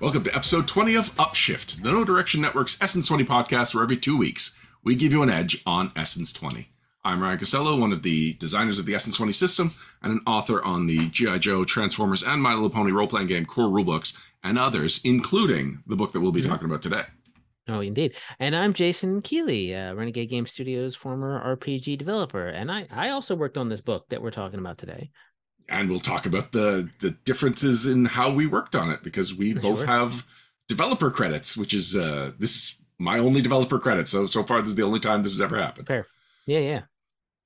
Welcome to episode 20 of Upshift, the Know Direction Network's Essence 20 podcast, where every two weeks we give you an edge on Essence 20. I'm Ryan Costello, one of the designers of the Essence 20 system and an author on the G.I. Joe, Transformers, and My Little Pony role playing game core rulebooks, and others, including the book that we'll be Mhm. talking about today. Oh, indeed. And I'm Jason Keeley, uh, Renegade Game Studios' former RPG developer. And I, I also worked on this book that we're talking about today. And we'll talk about the, the differences in how we worked on it because we both Sure. have developer credits, which is uh, this is my only developer credit. So, so far, this is the only time this has ever happened. Fair. Yeah, yeah.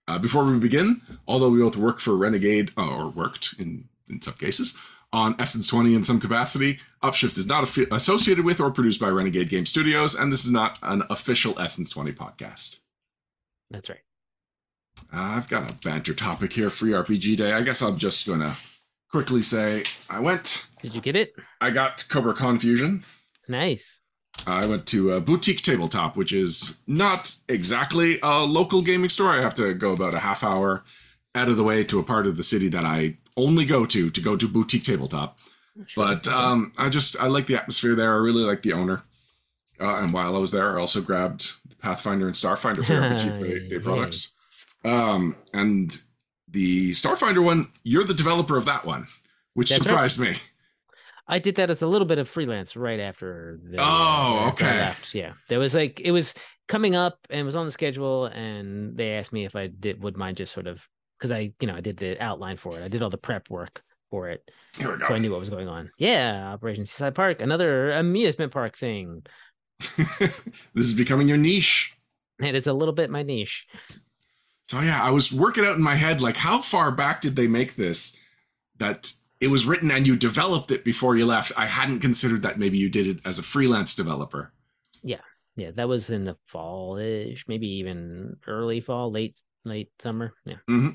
Uh, before we begin, although we both work for Renegade, uh, or worked in, in some cases, on Essence 20 in some capacity, Upshift is not affi- associated with or produced by Renegade Game Studios, and this is not an official Essence 20 podcast. That's right. Uh, I've got a banter topic here, Free RPG Day. I guess I'm just going to quickly say I went, Did you get it? I got Cobra Confusion. Nice. I went to a boutique tabletop, which is not exactly a local gaming store. I have to go about a half hour out of the way to a part of the city that I only go to to go to boutique tabletop. Sure. But um, I just I like the atmosphere there. I really like the owner. Uh, and while I was there, I also grabbed the Pathfinder and Starfinder for RPG Day- products. Um, and the Starfinder one, you're the developer of that one, which That's right. surprised me. I did that as a little bit of freelance right after. The, Oh, after okay. left. Yeah, there was like it was coming up and was on the schedule, and they asked me if I did would mind just sort of because I you know I did the outline for it. I did all the prep work for it, Here we go. so I knew what was going on. Yeah, Operation Seaside Park, another amusement park thing. this is becoming your niche. It is a little bit my niche. So yeah, I was working out in my head like how far back did they make this that it was written and you developed it before you left. I hadn't considered that maybe you did it as a freelance developer. Yeah, Yeah, that was in the fall-ish, maybe even early fall, late late summer. Yeah. hmm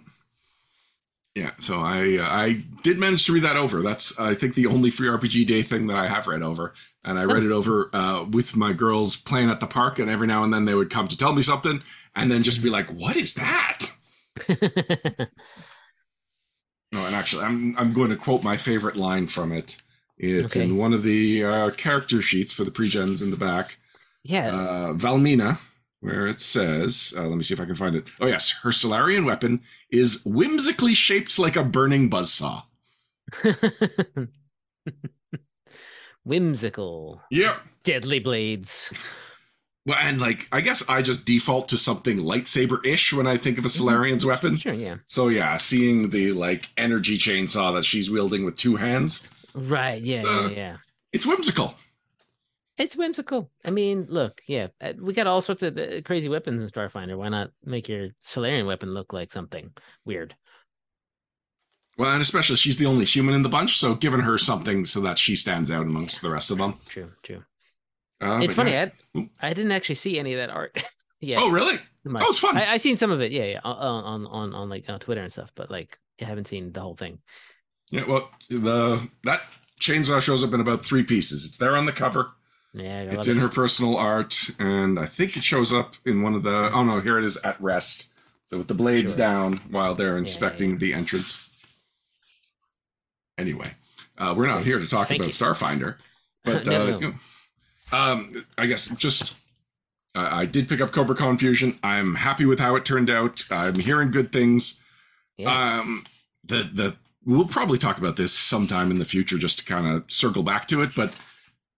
Yeah, so I uh, I did manage to read that over. That's I think the only free RPG day thing that I have read over, and I read it over uh, with my girls playing at the park, and every now and then they would come to tell me something, and then just be like, "What is that?" No, and actually, I'm I'm going to quote my favorite line from it. It's Okay. in one of the uh, character sheets for the pre-gens in the back. yeah. Uh, Valmina, where it says, uh, let me see if I can find it. Oh yes, her Solarian weapon is whimsically shaped like a burning buzzsaw. Whimsical. Yep. Deadly blades. Well, and like I guess I just default to something lightsaber-ish when I think of a Solarian's weapon. Sure, yeah. So yeah, seeing the like energy chainsaw that she's wielding with two hands, Right, yeah, Uh, yeah, yeah. it's whimsical. It's whimsical. I mean, look, yeah, uh, we got all sorts of uh, crazy weapons in Starfinder. Why not make your Solarian weapon look like something weird? Well, and especially she's the only human in the bunch, so giving her something so that she stands out amongst the rest of them. True, true. Uh, it's funny. yeah. I, I didn't actually see any of that art. yeah. Oh, really? Oh, it's fun. I, I seen some of it. Yeah, yeah, on on on, on like on Twitter and stuff, but like I haven't seen the whole thing. Yeah. Well, the that chainsaw shows up in about three pieces. It's there on the cover. Yeah, It's in it. her personal art, and I think it shows up in one of the. Oh no, here it is at rest. So with the blades Sure. down while they're yeah, inspecting yeah. the entrance. Anyway, uh, we're not here to talk Thank about you. Starfinder, but No, uh, no. you know, um, I guess just uh, I did pick up Cobra Confusion. I'm happy with how it turned out. I'm hearing good things. Yeah. Um, the the we'll probably talk about this sometime in the future, just to kind of circle back to it. But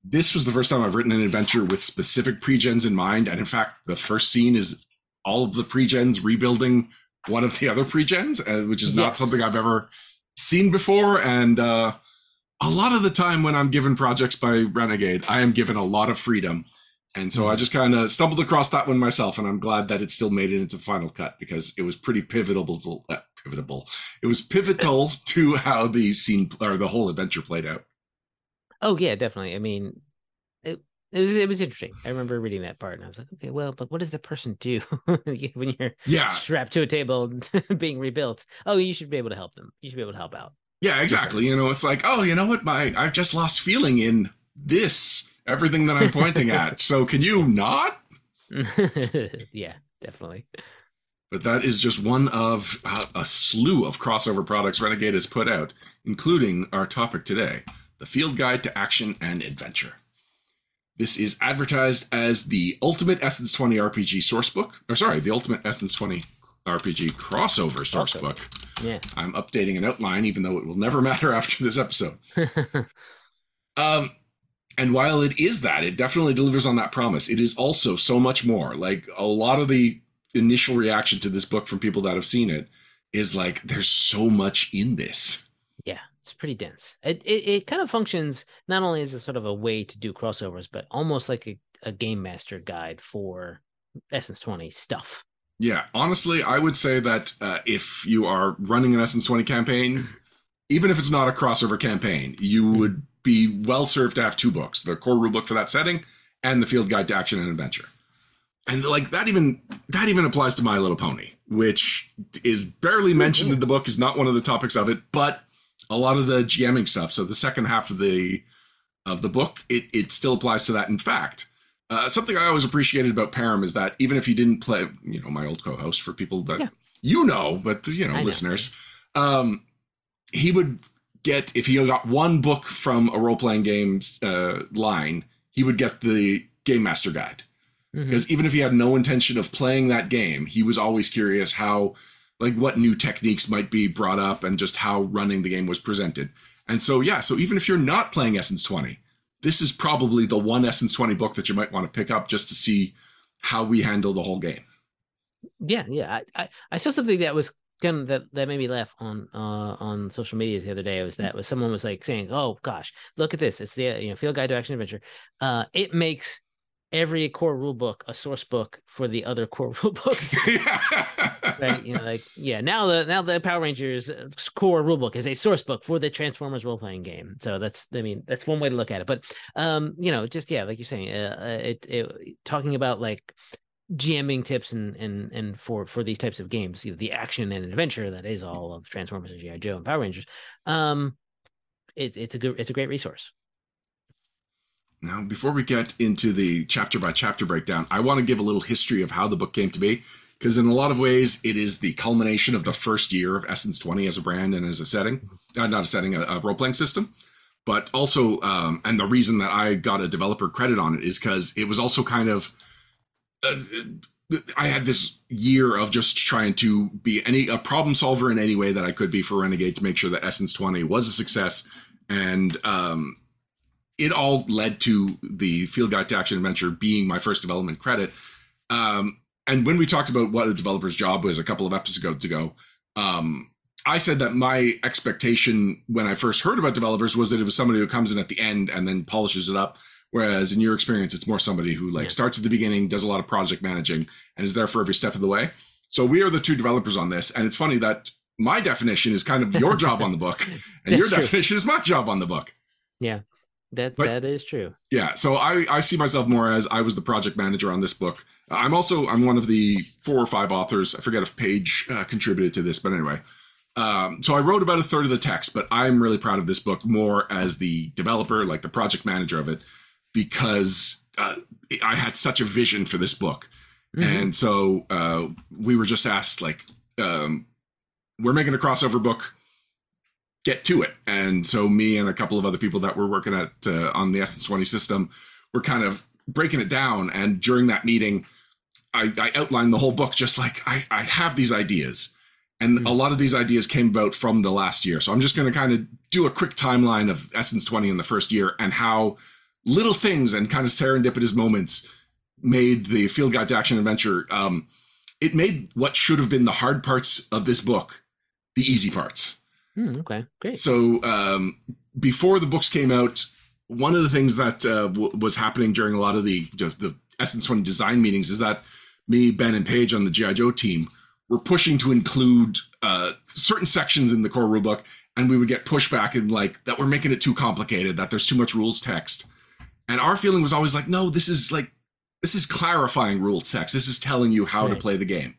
this was the first time I've written an adventure with specific pregens in mind, and in fact, the first scene is all of the pregens rebuilding one of the other pregens, uh, which is not Yes. something I've ever seen before. And uh, a lot of the time when I'm given projects by Renegade, I am given a lot of freedom. And so I just kind of stumbled across that one myself, and I'm glad that it still made it into the final cut because it was pretty pivotal. Uh, pivotal. It was pivotal to how the scene or the whole adventure played out. Oh yeah, definitely. I mean, it it was it was interesting. I remember reading that part, and I was like, okay, well, but what does the person do when you're Yeah, strapped to a table being rebuilt? Oh, you should be able to help them. You should be able to help out. yeah, exactly. You know, it's like, oh, you know what? My I've just lost feeling in this everything that I'm pointing at. So can you not? yeah, definitely. But that is just one of uh, a slew of crossover products Renegade has put out, including our topic today the Field Guide to Action and Adventure. This is advertised as the Ultimate Essence 20 RPG sourcebook, or sorry, the Ultimate Essence 20 RPG crossover sourcebook. Yeah. I'm updating an outline, even though it will never matter after this episode. um, and while it is that, it definitely delivers on that promise. It is also so much more. Like a lot of the initial reaction to this book from people that have seen it is like, there's so much in this. It's pretty dense. It, it it kind of functions not only as a sort of a way to do crossovers, but almost like a, a game master guide for Essence 20 stuff. Yeah, honestly, I would say that uh, if you are running an Essence 20 campaign, even if it's not a crossover campaign, you would be well served to have two books the core rulebook for that setting and the field guide to action and adventure. And like that even that even applies to My Little Pony, which is barely mentioned in the book, is not one of the topics of it, but a lot of the GMing stuff. So the second half of the of the book, it it still applies to that. In fact, uh, something I always appreciated about Perram is that even if you didn't play, you know, my old co-host for people that Yeah. you know, but you know, I know. listeners, um, he would get if he got one book from a role-playing games uh, line, he would get the game master guide because even if he had no intention of playing that game, he was always curious how, like, what new techniques might be brought up and just how running the game was presented. And so, yeah, so even if you're not playing Essence 20, this is probably the one Essence 20 book that you might want to pick up just to see how we handle the whole game. Yeah, yeah. I, I, I saw something that was kind of that, that made me laugh on uh on social media the other day. It was that was someone was like saying, "Oh gosh, look at this! It's the you know field guide to action adventure. Uh, it makes every core rule book a source book for the other core rule books." right you know like yeah now the now the power rangers uh, core rulebook is a source book for the transformers role-playing game so that's i mean that's one way to look at it but um you know just yeah like you're saying uh, uh, it, it talking about like GMing tips and and and for for these types of games, you know, the action and adventure that is all of Transformers and GI Joe and Power Rangers. Um, it, it's a good it's a great resource. Now, before we get into the chapter by chapter breakdown, I want to give a little history of how the book came to be. Because in a lot of ways, it is the culmination of the first year of Essence 20 as a brand and as a setting, uh, not a setting, a, a role playing system. But also, um, and the reason that I got a developer credit on it is because it was also kind of, uh, I had this year of just trying to be any a problem solver in any way that I could be for Renegade to make sure that Essence 20 was a success. And um, it all led to the Field Guide to Action Adventure being my first development credit. Um, and when we talked about what a developer's job was a couple of episodes ago, um, I said that my expectation when I first heard about developers was that it was somebody who comes in at the end and then polishes it up. Whereas in your experience, it's more somebody who like Yeah. starts at the beginning, does a lot of project managing, and is there for every step of the way. So we are the two developers on this, and it's funny that my definition is kind of your job on the book, and That's your true. definition is my job on the book. That But- that is true. Yeah, so I, I see myself more as I was the project manager on this book. I'm also I'm one of the four or five authors. I forget if Paige uh, contributed to this, but anyway. Um, so I wrote about a third of the text, but I'm really proud of this book more as the developer, like the project manager of it, because uh, I had such a vision for this book, Mhm. and so uh, we were just asked like, um, we're making a crossover book get to it. And so me and a couple of other people that were working at uh, on the Essence 20 system were kind of breaking it down. And during that meeting, I, I outlined the whole book just like I, I have these ideas. And Mhm. a lot of these ideas came about from the last year. So I'm just going to kind of do a quick timeline of Essence 20 in the first year and how little things and kind of serendipitous moments made the Field Guide to Action Adventure. Um, it made what should have been the hard parts of this book the easy parts. Hmm, okay, great. So um, before the books came out, one of the things that uh, w- was happening during a lot of the the Essence One design meetings is that me, Ben, and Paige on the GI Joe team were pushing to include uh, certain sections in the core rulebook, and we would get pushback and like that we're making it too complicated, that there's too much rules text. And our feeling was always like, no, this is like this is clarifying rule text. This is telling you how to play the game.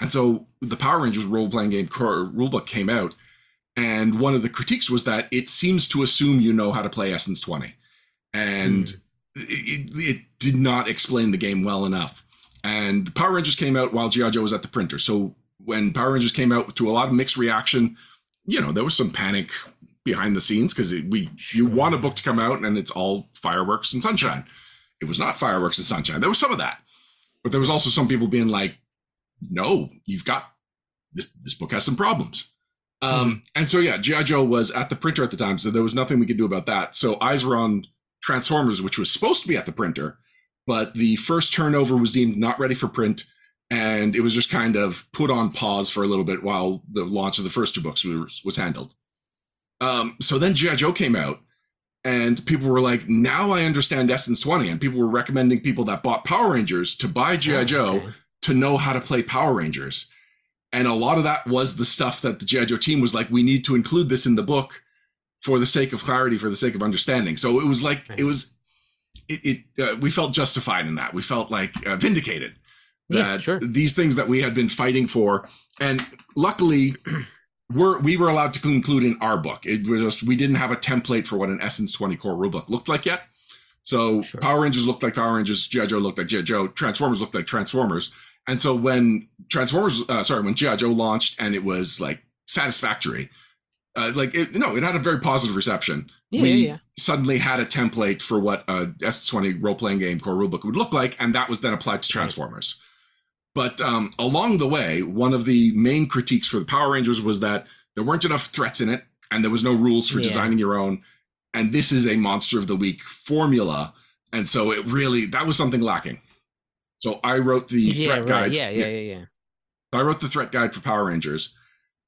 And so the Power Rangers role playing game core rulebook came out, and one of the critiques was that it seems to assume you know how to play Essence 20. And hmm. it, it did not explain the game well enough. and Power Rangers came out while GI Joe was at the printer. So when Power Rangers came out to a lot of mixed reaction, you know, there was some panic behind the scenes because we you want a book to come out and it's all fireworks and sunshine. It was not fireworks and sunshine. There was some of that, but there was also some people being like, "No, you've got this. This book has some problems." Um, mm and so yeah, GI Joe was at the printer at the time, so there was nothing we could do about that. So eyes were on Transformers, which was supposed to be at the printer, but the first turnover was deemed not ready for print, and it was just kind of put on pause for a little bit while the launch of the first two books was, was handled. Um, so then GI Joe came out, and people were like, "Now I understand Essence 20," and people were recommending people that bought Power Rangers to buy GI oh, Joe okay. to know how to play Power Rangers. And a lot of that was the stuff that the GI Joe team was like, "We need to include this in the book for the sake of clarity, for the sake of understanding." So it was like it was, it, it uh, we felt justified in that. We felt like uh, vindicated yeah, that sure. these things that we had been fighting for, and luckily we're, we were allowed to include in our book. It was just, we didn't have a template for what an Essence 20 core rulebook looked like yet. So sure. Power Rangers looked like Power Rangers, G.I. Joe looked like G.I. Joe, Transformers looked like Transformers. And so when Transformers, uh, sorry, when G.I. Joe launched and it was like satisfactory, uh, like it, no, it had a very positive reception. Yeah, we yeah, suddenly had a template for what a S20 role playing game core rulebook would look like, and that was then applied to Transformers. Right. But um, along the way, one of the main critiques for the Power Rangers was that there weren't enough threats in it, and there was no rules for yeah. designing your own. And this is a Monster of the Week formula, and so it really that was something lacking. So I wrote the yeah, threat right. guide. Yeah, yeah, yeah, yeah. So I wrote the threat guide for Power Rangers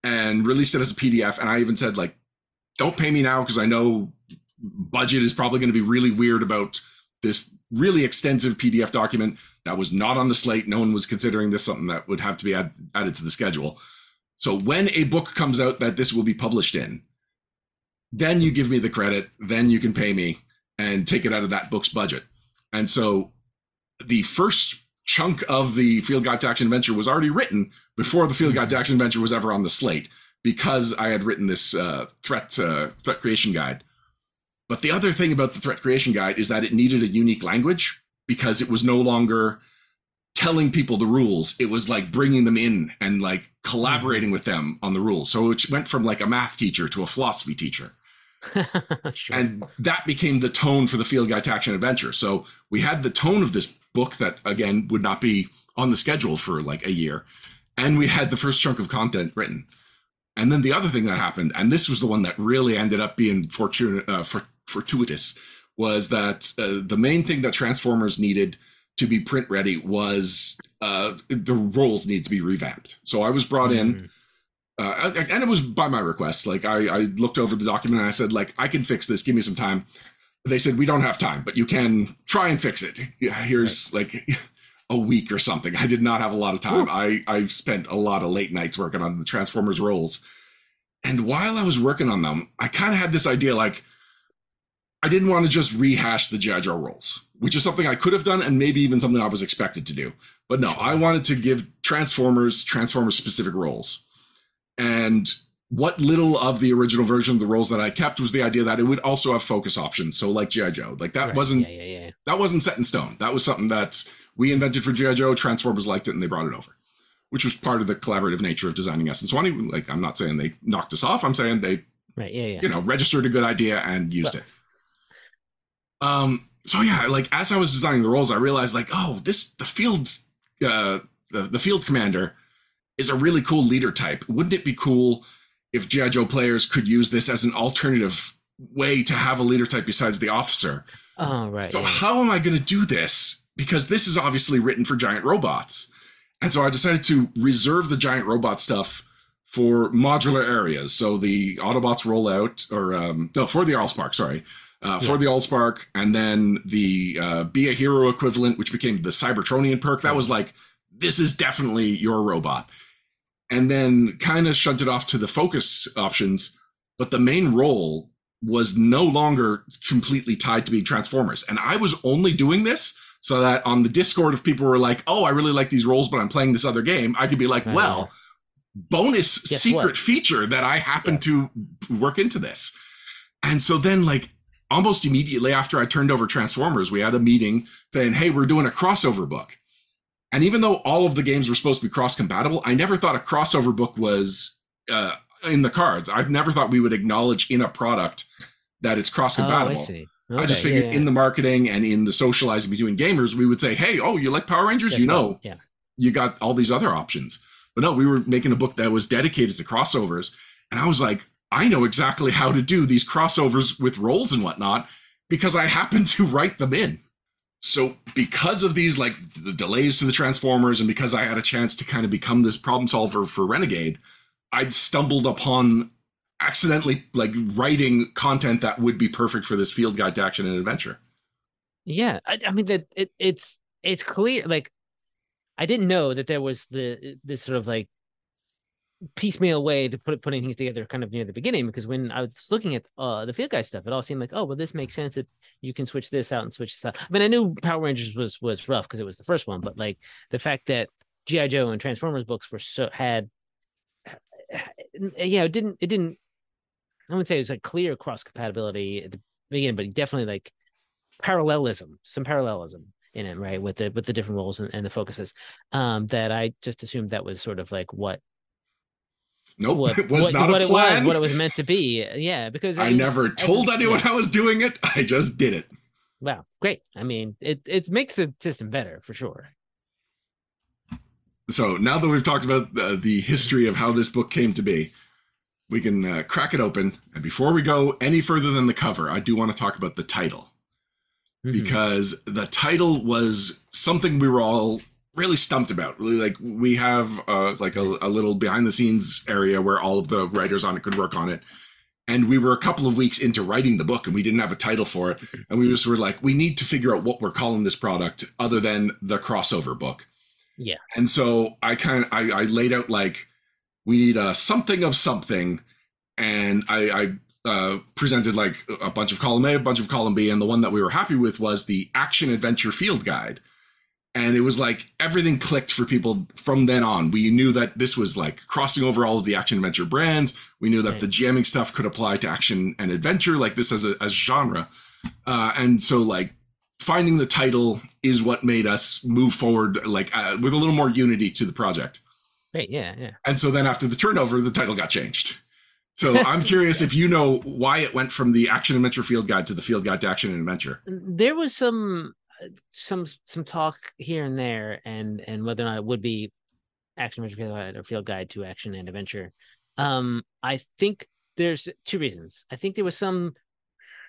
and released it as a PDF. And I even said like, don't pay me now because I know budget is probably going to be really weird about this really extensive PDF document that was not on the slate. No one was considering this something that would have to be add, added to the schedule. So when a book comes out that this will be published in, then you give me the credit, then you can pay me and take it out of that book's budget. And so the first chunk of the Field Guide to Action Adventure was already written before the Field Guide to Action Adventure was ever on the slate because I had written this uh, threat uh, threat creation guide. But the other thing about the threat creation guide is that it needed a unique language because it was no longer telling people the rules. It was like bringing them in and like collaborating with them on the rules. So it went from like a math teacher to a philosophy teacher. sure. And that became the tone for the Field Guide to Action Adventure. So we had the tone of this book that, again, would not be on the schedule for like a year. And we had the first chunk of content written. And then the other thing that happened, and this was the one that really ended up being fortunate, uh, for, fortuitous was that uh, the main thing that Transformers needed to be print ready was uh, the roles need to be revamped. So I was brought mm-hmm. in, uh, and it was by my request. Like I, I looked over the document and I said, like I can fix this. Give me some time. They said we don't have time, but you can try and fix it. Here's right. like a week or something. I did not have a lot of time. Ooh. I I spent a lot of late nights working on the Transformers roles. And while I was working on them, I kind of had this idea like I didn't want to just rehash the G.I. Joe roles, which is something I could have done and maybe even something I was expected to do. But no, I wanted to give Transformers Transformers specific roles. And what little of the original version of the roles that I kept was the idea that it would also have focus options. So like G.I. Joe, like that right. wasn't yeah, yeah, yeah. that wasn't set in stone. That was something that we invented for G.I. Joe. Transformers liked it and they brought it over, which was part of the collaborative nature of designing Essence 20. Like I'm not saying they knocked us off. I'm saying they right, yeah, yeah. you know, registered a good idea and used it. Um, so yeah, like as I was designing the roles, I realized like, oh, this the field's uh the, the field commander is a really cool leader type. Wouldn't it be cool if G.I. Joe players could use this as an alternative way to have a leader type besides the officer? Oh, right. So yeah. how am I gonna do this? Because this is obviously written for giant robots. And so I decided to reserve the giant robot stuff for modular areas. So the Autobots roll out, or um, no, for the Allspark, sorry uh, for yeah. the Allspark, and then the uh, Be a Hero equivalent, which became the Cybertronian perk. That was like, this is definitely your robot. And then kind of shunted off to the focus options, but the main role was no longer completely tied to being Transformers. And I was only doing this so that on the Discord, if people were like, oh, I really like these roles, but I'm playing this other game, I could be like, well, bonus Guess secret what? feature that I happen yeah. to work into this. And so then, like, almost immediately after I turned over Transformers, we had a meeting saying, "Hey, we're doing a crossover book." And even though all of the games were supposed to be cross compatible, I never thought a crossover book was uh, in the cards. I've never thought we would acknowledge in a product that it's cross compatible. Oh, I see. I just figured yeah, yeah. in the marketing and in the socializing between gamers, we would say, "Hey, oh, you like Power Rangers? Guess you know, yeah. you got all these other options." But no, we were making a book that was dedicated to crossovers, and I was like, "I know exactly how to do these crossovers with roles and whatnot because I happen to write them in." So, because of these like the delays to the Transformers, and because I had a chance to kind of become this problem solver for Renegade, I'd stumbled upon accidentally like writing content that would be perfect for this field guide to action and adventure. Yeah, I, I mean that it, it's it's clear. Like, I didn't know that there was the this sort of like piecemeal way to put putting things together, kind of near the beginning. Because when I was looking at uh the field guide stuff, it all seemed like, oh, well, this makes sense. That you can switch this out and switch this out. I mean, I knew Power Rangers was was rough because it was the first one, but like the fact that GI Joe and Transformers books were so had, yeah, it didn't it didn't. I wouldn't say it was like clear cross compatibility at the beginning, but definitely like parallelism, some parallelism in it, right? With the with the different roles and, and the focuses. Um, that I just assumed that was sort of like what Nope, what it was what, not what a it was, plan. what it was meant to be. Yeah, because I mean, never told anyone yeah. I was doing it. I just did it. Wow, great. I mean, it it makes the system better for sure. So now that we've talked about the, the history of how this book came to be, we can uh, crack it open. And before we go any further than the cover, I do want to talk about the title. Mhm. because the title was something we were all really stumped about. Really, like we have uh, like a, a little behind the scenes area where all of the writers on it could work on it. And we were a couple of weeks into writing the book and we didn't have a title for it. And we just were like, we need to figure out what we're calling this product other than the crossover book. Yeah. And so I kind of I, I laid out like we need a something of something. And I, I uh, presented like a bunch of column A, a bunch of column B, and the one that we were happy with was the action adventure field guide. And it was like everything clicked for people from then on. We knew that this was like crossing over all of the action adventure brands. We knew that Right. the GMing stuff could apply to action and adventure, like this as a as genre. Uh, and so like finding the title is what made us move forward like uh, with a little more unity to the project. Great, yeah, yeah. And so then after the turnover, the title got changed. So I'm curious if you know why it went from the action adventure field guide to the field guide to action and adventure. There was some some some talk here and there, and and whether or not it would be action adventure field guide or field guide to action and adventure. Um, I think there's two reasons. I think there was some,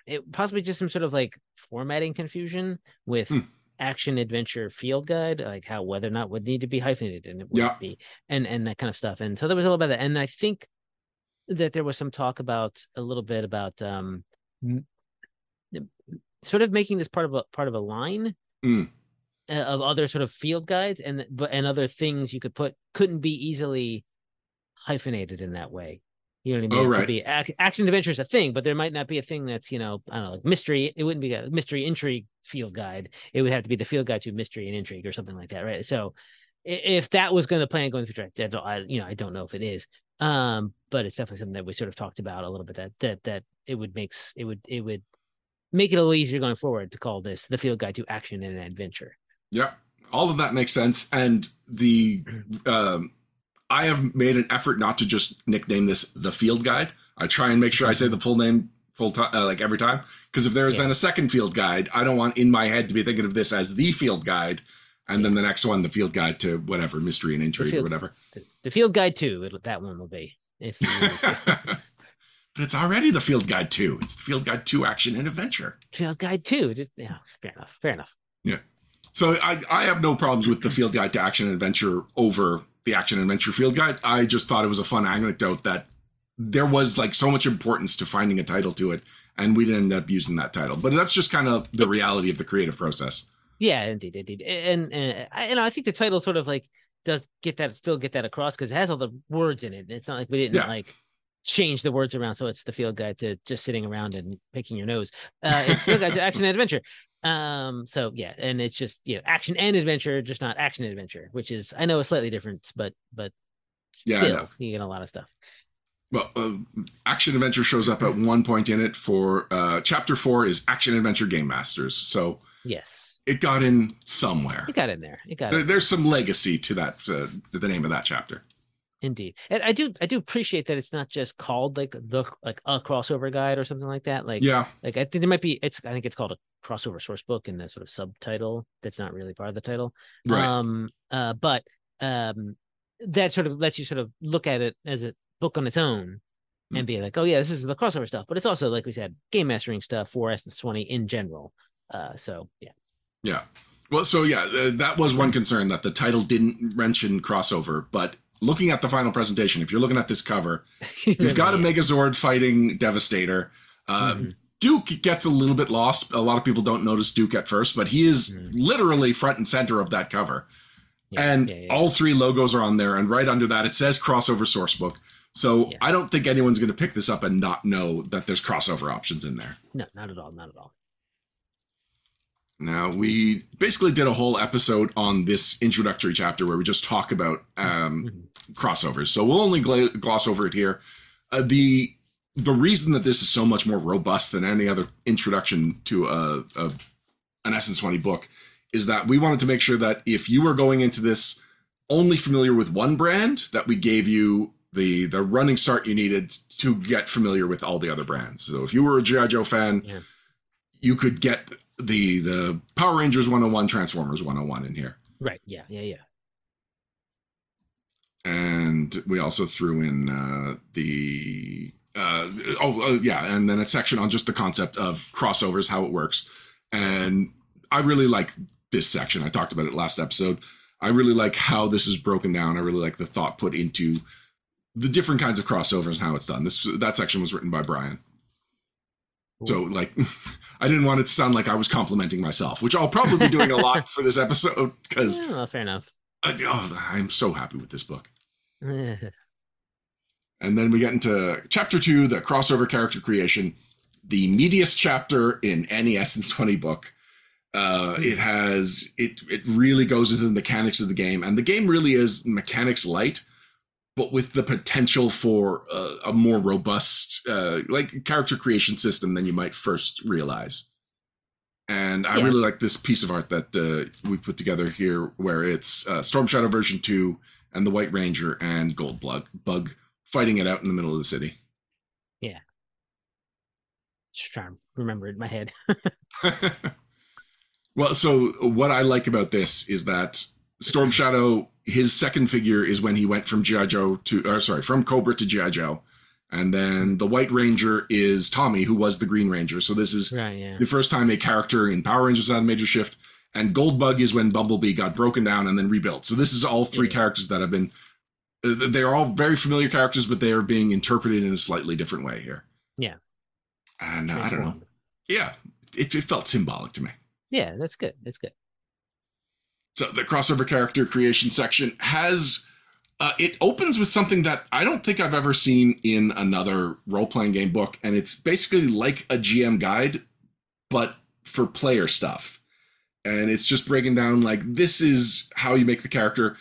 it possibly just some sort of like formatting confusion with Hmm. action adventure field guide, like how whether or not would need to be hyphenated and it would Yeah. be, and and that kind of stuff. And so there was a little bit of that, and I think that there was some talk about a little bit about um sort of making this part of a part of a line Mm. uh, of other sort of field guides and but and other things you could put couldn't be easily hyphenated in that way. You know what I mean? Oh, right. be ac- action adventure is a thing, but there might not be a thing that's you know I don't know like mystery. It wouldn't be a mystery intrigue field guide. It would have to be the field guide to mystery and intrigue or something like that, right? So if that was going to plan going through I don't, I you know I don't know if it is, um, but it's definitely something that we sort of talked about a little bit that that that it would makes it would it would make it a little easier going forward to call this the field guide to action and adventure. Yeah, all of that makes sense. And the um, I have made an effort not to just nickname this the field guide. I try and make sure I say the full name full time, uh, like every time. Because if there is Yeah. then a second field guide, I don't want in my head to be thinking of this as the field guide, and then the next one the field guide to whatever mystery and intrigue or whatever. The, the field guide. It, that one will be if you, but it's already the field guide two. It's the field guide 2 action and adventure. field guide 2. Just yeah, fair enough. Fair enough. Yeah. So I, I have no problems with the field guide to action and adventure over the action and adventure field guide. I just thought it was a fun anecdote that there was like so much importance to finding a title to it, and we didn't end up using that title. But that's just kind of the reality of the creative process. Yeah, indeed, indeed. And uh, and I, I think the title sort of like does get that still get that across because it has all the words in it. It's not like we didn't Yeah. like change the words around so it's the field guide to just sitting around and picking your nose. Uh, it's field guide to action and adventure. Um, so yeah, and it's just you know action and adventure, just not action adventure, which is I know a slightly different, but but Yeah, I still know. you get a lot of stuff. Well, uh, action adventure shows up at one point in it. For uh, chapter four is action adventure game masters. So Yes. it got in somewhere. It got in there. It got There-. There's some legacy to that. Uh, to the name of that chapter. Indeed, and I do I do appreciate that it's not just called like the like a crossover guide or something like that. Like Yeah, like I think there might be it's I think it's called a crossover source book in the sort of subtitle that's not really part of the title. right. Um uh but um that sort of lets you sort of look at it as a book on its own Mm. and be like, oh yeah, this is the crossover stuff, but it's also like we said, game mastering stuff for Essence 20 in general. Uh so yeah. Yeah. Well, so yeah, uh, that was one concern that the title didn't mention crossover. But looking at the final presentation, if you're looking at this cover, you've got a. Megazord fighting Devastator. Uh, Mhm. Duke gets a little bit lost. A lot of people don't notice Duke at first, but he is Mhm. literally front and center of that cover. Yeah, and yeah, yeah. all three logos are on there, and right under that it says crossover source book. So. I don't think anyone's going to pick this up and not know that there's crossover options in there. no, not at all, not at all. Now, we basically did a whole episode on this introductory chapter where we just talk about um, Mhm. crossovers. So we'll only gla- gloss over it here. Uh, the the reason that this is so much more robust than any other introduction to a, a an Essence 20 book is that we wanted to make sure that if you were going into this only familiar with one brand, that we gave you the the running start you needed to get familiar with all the other brands. So if you were a G.I. Joe fan, Yeah. you could get the the Power Rangers 101, Transformers 101 in here. Right. Yeah, yeah, yeah. and we also threw in uh, the uh, oh uh, yeah, and then a section on just the concept of crossovers, how it works, and I really like this section. I talked about it last episode. I really like how this is broken down. I really like the thought put into the different kinds of crossovers and how it's done. This that section was written by Ryan. So like, I didn't want it to sound like I was complimenting myself, which I'll probably be doing a lot for this episode because Yeah, well, fair enough. oh, I'm so happy with this book. And then we get into chapter two, the crossover character creation, the meatiest chapter in any Essence 20 book. Uh, it has it it really goes into the mechanics of the game, and the game really is mechanics light, but with the potential for a, a more robust uh, like character creation system than you might first realize. And I Yeah. really like this piece of art that uh, we put together here, where it's uh, Storm Shadow version two and the White Ranger and Gold Bug Bug fighting it out in the middle of the city. Yeah. Just trying to remember it in my head. well, so what I like about this is that Storm Shadow, his second figure is when he went from GI Joe to, or sorry, from Cobra to GI Joe, and then the White Ranger is Tommy, who was the Green Ranger. So this is right. Yeah. the first time a character in Power Rangers had a major shift. And Goldbug is when Bumblebee got broken down and then rebuilt. So this is all three Yeah. characters that have been. uh, They're all very familiar characters, but they are being interpreted in a slightly different way here. Yeah. And uh, I don't know. Yeah, it, it felt symbolic to me. Yeah, that's good. That's good. So the crossover character creation section has uh, it opens with something that I don't think I've ever seen in another role playing game book, and it's basically like a GM guide, but for player stuff. And it's just breaking down like this is how you make the character.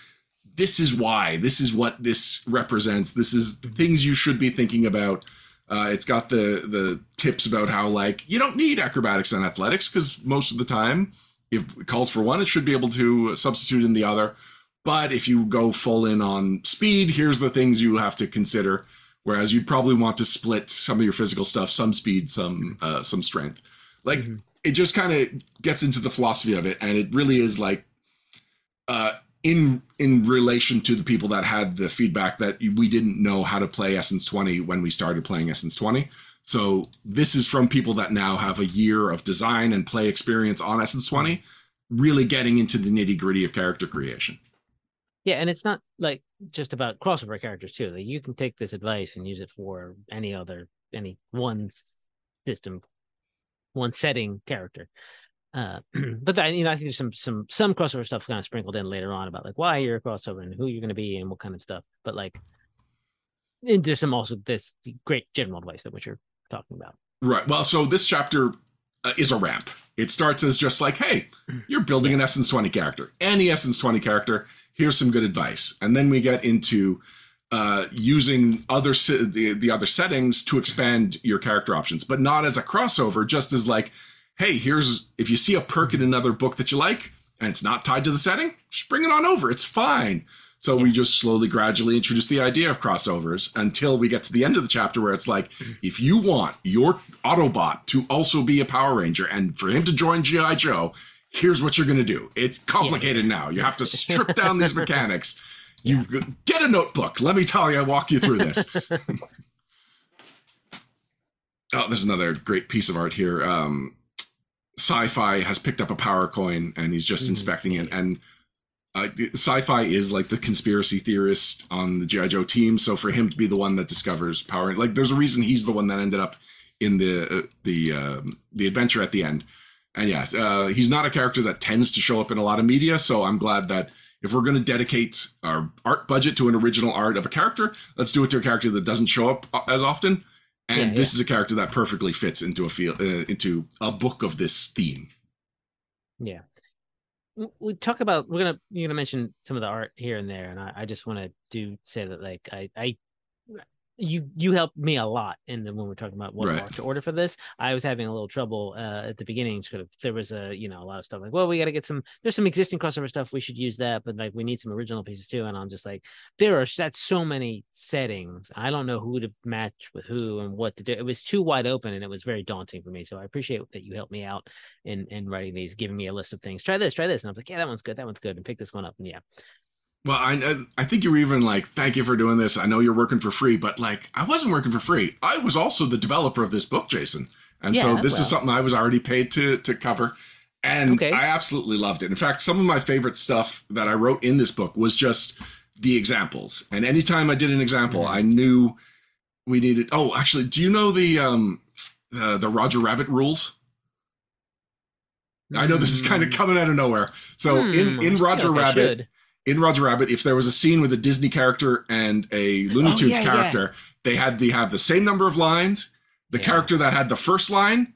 This is why. This is what this represents. This is the things you should be thinking about. Uh, it's got the the tips about how like you don't need acrobatics and athletics because most of the time if it calls for one, it should be able to substitute in the other. But if you go full in on speed, here's the things you have to consider. Whereas you'd probably want to split some of your physical stuff, some speed, some uh, some strength. Like Mhm. it just kind of gets into the philosophy of it, and it really is like uh, in in relation to the people that had the feedback that we didn't know how to play Essence 20 when we started playing Essence 20. So this is from people that now have a year of design and play experience on Essence 20, really getting into the nitty gritty of character creation. Yeah, and it's not like just about crossover characters too. Like you can take this advice and use it for any other any one system, one setting character. Uh, but I, you know, I think there's some some some crossover stuff kind of sprinkled in later on about like why you're a crossover and who you're going to be and what kind of stuff. But like, and there's some also this great general advice that which you're talking about. Right. Well, so this chapter uh, is a ramp. It starts as just like, hey, you're building an Essence 20 character, any Essence 20 character. Here's some good advice. And then we get into uh, using other se- the, the other settings to expand your character options, but not as a crossover, just as like, hey, here's if you see a perk in another book that you like and it's not tied to the setting, just bring it on over. It's fine. So we just slowly, gradually introduce the idea of crossovers until we get to the end of the chapter where it's like, if you want your Autobot to also be a Power Ranger and for him to join G.I. Joe, here's what you're going to do. It's complicated yeah. now. You have to strip down these mechanics. You yeah. get a notebook. Let me tell you, I walk you through this. oh, there's another great piece of art here. Um, Sci-Fi has picked up a power coin and he's just mm-hmm. inspecting it. And uh, sci-fi is like the conspiracy theorist on the GI Joe team, so for him to be the one that discovers power, like there's a reason he's the one that ended up in the uh, the uh, the adventure at the end. And yeah, uh, he's not a character that tends to show up in a lot of media, so I'm glad that if we're going to dedicate our art budget to an original art of a character, let's do it to a character that doesn't show up uh, as often. And yeah, this yeah. is a character that perfectly fits into a feel uh, into a book of this theme. Yeah, we talk about we're gonna you're gonna mention some of the art here and there, and I, I just want to do say that like I I you you helped me a lot in the when we're talking about what right. to order for this. I was having a little trouble uh, at the beginning. Sort of there was a you know a lot of stuff like well we got to get some there's some existing crossover stuff we should use that but like we need some original pieces too. And I'm just like there are that's so many settings. I don't know who to match with who and what to do. It was too wide open and it was very daunting for me. So I appreciate that you helped me out in in writing these, giving me a list of things. Try this, try this, and I'm like yeah that one's good, that one's good, and pick this one up. And yeah, well, I I think you were even like, thank you for doing this. I know you're working for free, but like, I wasn't working for free. I was also the developer of this book, Jason, and yeah, so this well. is something I was already paid to to cover, and okay. I absolutely loved it. In fact, some of my favorite stuff that I wrote in this book was just the examples. And anytime I did an example, mm-hmm. I knew we needed. Oh, actually, do you know the um the, the Roger Rabbit rules? I know this is kind of hmm. coming out of nowhere. So hmm, in in Roger Rabbit in Roger Rabbit, if there was a scene with a Disney character and a Looney oh, Tunes oh, yeah, character, yeah. they had the have the same number of lines. The yeah. character that had the first line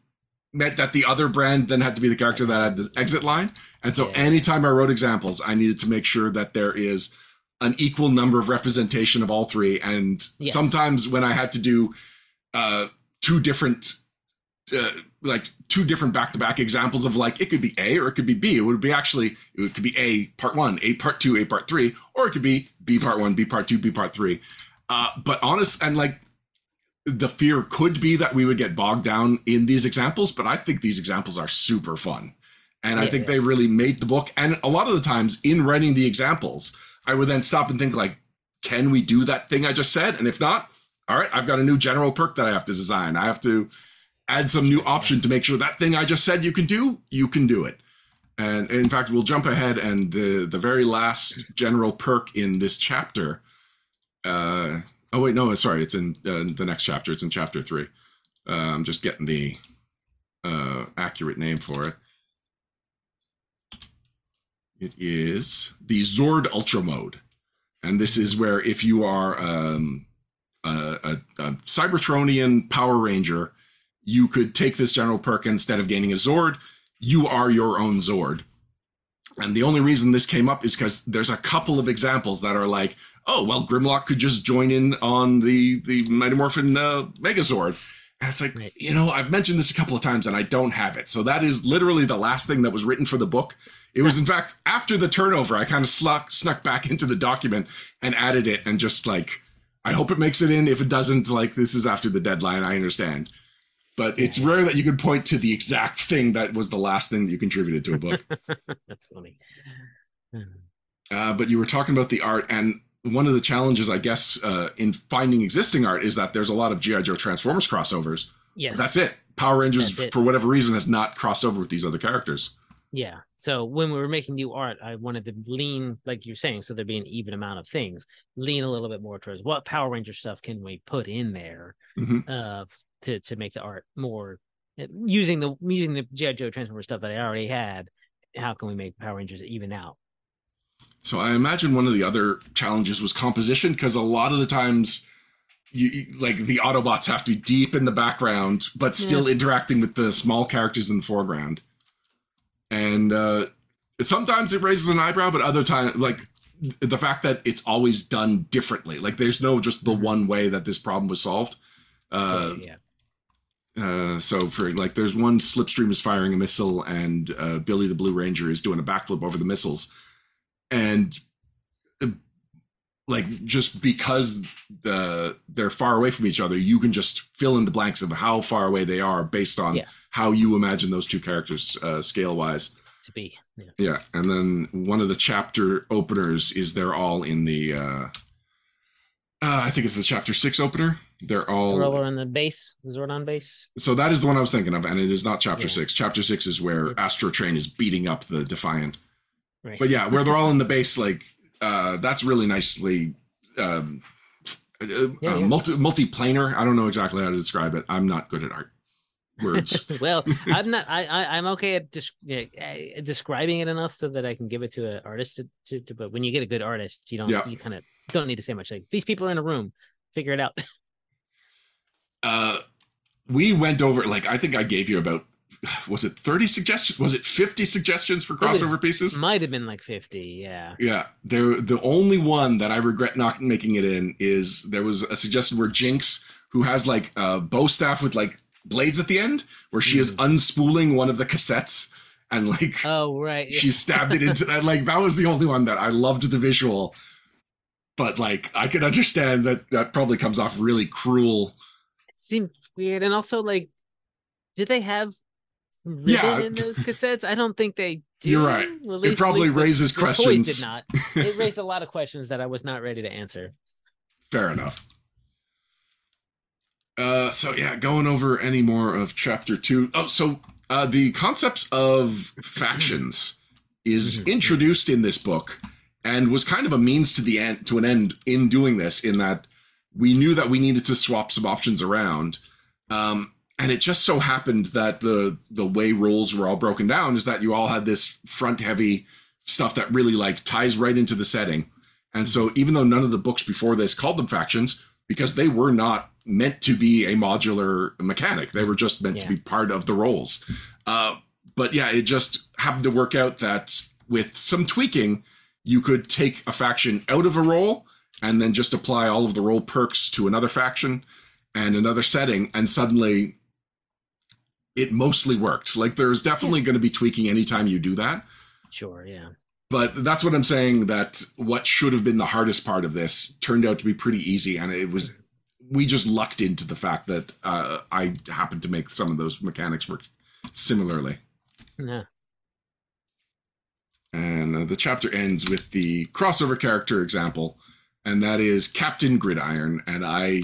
meant that the other brand then had to be the character that had the exit line. And so anytime I wrote examples, I needed to make sure that there is an equal number of representation of all three. And yes. sometimes when I had to do uh, two different uh, like two different back-to-back examples of like it could be A or it could be B. It would be actually it could be A part one, A part two, A part three, or it could be B part one, B part two, B part three. Uh, but honest and like the fear could be that we would get bogged down in these examples, but I think these examples are super fun. And yeah, I think yeah. they really made the book. And a lot of the times in writing the examples, I would then stop and think like, can we do that thing I just said? And if not, all right, I've got a new general perk that I have to design. I have to add some new option to make sure that thing I just said you can do, you can do it. And in fact, we'll jump ahead and the the very last general perk in this chapter. Uh, oh wait, no, sorry, it's in uh, the next chapter. It's in chapter three. Uh, I'm just getting the uh, accurate name for it. It is the Zord Ultra mode, and this is where if you are um, a, a, a Cybertronian Power Ranger you could take this general perk instead of gaining a Zord, you are your own Zord. And the only reason this came up is because there's a couple of examples that are like, oh, well, Grimlock could just join in on the the Mighty Morphin uh, Megazord. And it's like, right. you know, I've mentioned this a couple of times and I don't have it. So that is literally the last thing that was written for the book. It was, in fact, after the turnover, I kind of snuck, snuck back into the document and added it and just like, I hope it makes it in. If it doesn't, like, this is after the deadline. I understand but it's rare that you could point to the exact thing that was the last thing that you contributed to a book. That's funny. Uh, but you were talking about the art, and one of the challenges, I guess, uh, in finding existing art is that there's a lot of GI Joe Transformers crossovers. Yes, that's it. Power Rangers, it. for whatever reason, has not crossed over with these other characters. Yeah. So when we were making new art, I wanted to lean, like you're saying, so there'd be an even amount of things. Lean a little bit more towards what Power Ranger stuff can we put in there mm-hmm. uh, to to make the art more eh, using the using the GI Joe Transformer stuff that I already had. How can we make Power Rangers even out? So I imagine one of the other challenges was composition because a lot of the times. You, like the Autobots have to be deep in the background, but still yeah. interacting with the small characters in the foreground. And uh, sometimes it raises an eyebrow, but other times, like the fact that it's always done differently. Like there's no just the mm-hmm. one way that this problem was solved. Uh, yeah Uh, so for like, there's one Slipstream is firing a missile, and uh, Billy the Blue Ranger is doing a backflip over the missiles, and uh, like just because the they're far away from each other, you can just fill in the blanks of how far away they are based on Yeah. how you imagine those two characters uh, scale wise. To be. Yeah. Yeah, and then one of the chapter openers is they're all in the. uh uh, I think it's the chapter six opener. They're all on the base. Zordon base. so that is the one I was thinking of, and it is not chapter Yeah. six. Chapter six is where It's- Astrotrain is beating up the Defiant. Right. But yeah, where they're all in the base, like uh, that's really nicely um, uh, Yeah, uh, yeah. multi multiplanar. I don't know exactly how to describe it. I'm not good at art words. well, I'm not. I, I I'm okay at yeah, uh, describing it enough so that I can give it to an artist to, to, to. But when you get a good artist, you don't. Yeah. You kind of don't need to say much. Like these people are in a room. Figure it out. we went over like I think I gave you about was it 30 suggestions? Was it 50 suggestions for It was- crossover pieces? Might have been like fifty. Yeah. Yeah, there. The only one that I regret not making it in is there was a suggestion where Jinx, who has like a bow staff with like blades at the end, where she is hmm. unspooling one of the cassettes and like Oh right. yeah. she stabbed it into that. Like that was the only one that I loved the visual, but like I could understand that that probably comes off really cruel. It seemed weird, and also like, did they have ribbon Yeah. in those cassettes? I don't think they do. You're right. Well, It probably the- raises the questions. Did not. It raised a lot of questions that I was not ready to answer. Fair enough. Uh, so yeah, going over any more of chapter two. Oh, so uh, the concepts of factions is Mhm. introduced in this book, and was kind of a means to the end to an end in doing this. In that we knew that we needed to swap some options around, um, and it just so happened that the the way roles were all broken down is that you all had this front heavy stuff that really like ties right into the setting. And so even though none of the books before this called them factions, because they were not meant to be a modular mechanic, they were just meant to be part of the roles. Uh, but yeah, it just happened to work out that with some tweaking, you could take a faction out of a role and then just apply all of the role perks to another faction and another setting, and suddenly it mostly worked. Like there's definitely going to be tweaking anytime you do that Sure. Yeah. but that's what I'm saying. That what should have been the hardest part of this turned out to be pretty easy, and it was. We just lucked into the fact that uh, I happened to make some of those mechanics work similarly. Yeah. And uh, the chapter ends with the crossover character example, and that is Captain Gridiron. And I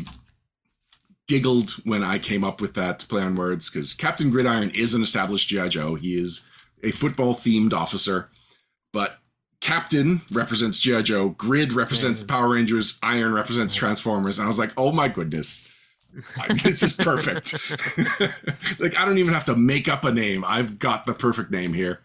giggled when I came up with that play on words because Captain Gridiron is an established G.I. Joe. He is a football themed officer, but Captain represents G.I. Joe, Grid represents Yeah. Power Rangers, Iron represents Transformers. And I was like, oh my goodness. This is perfect. like I don't even have to make up a name. I've got the perfect name here.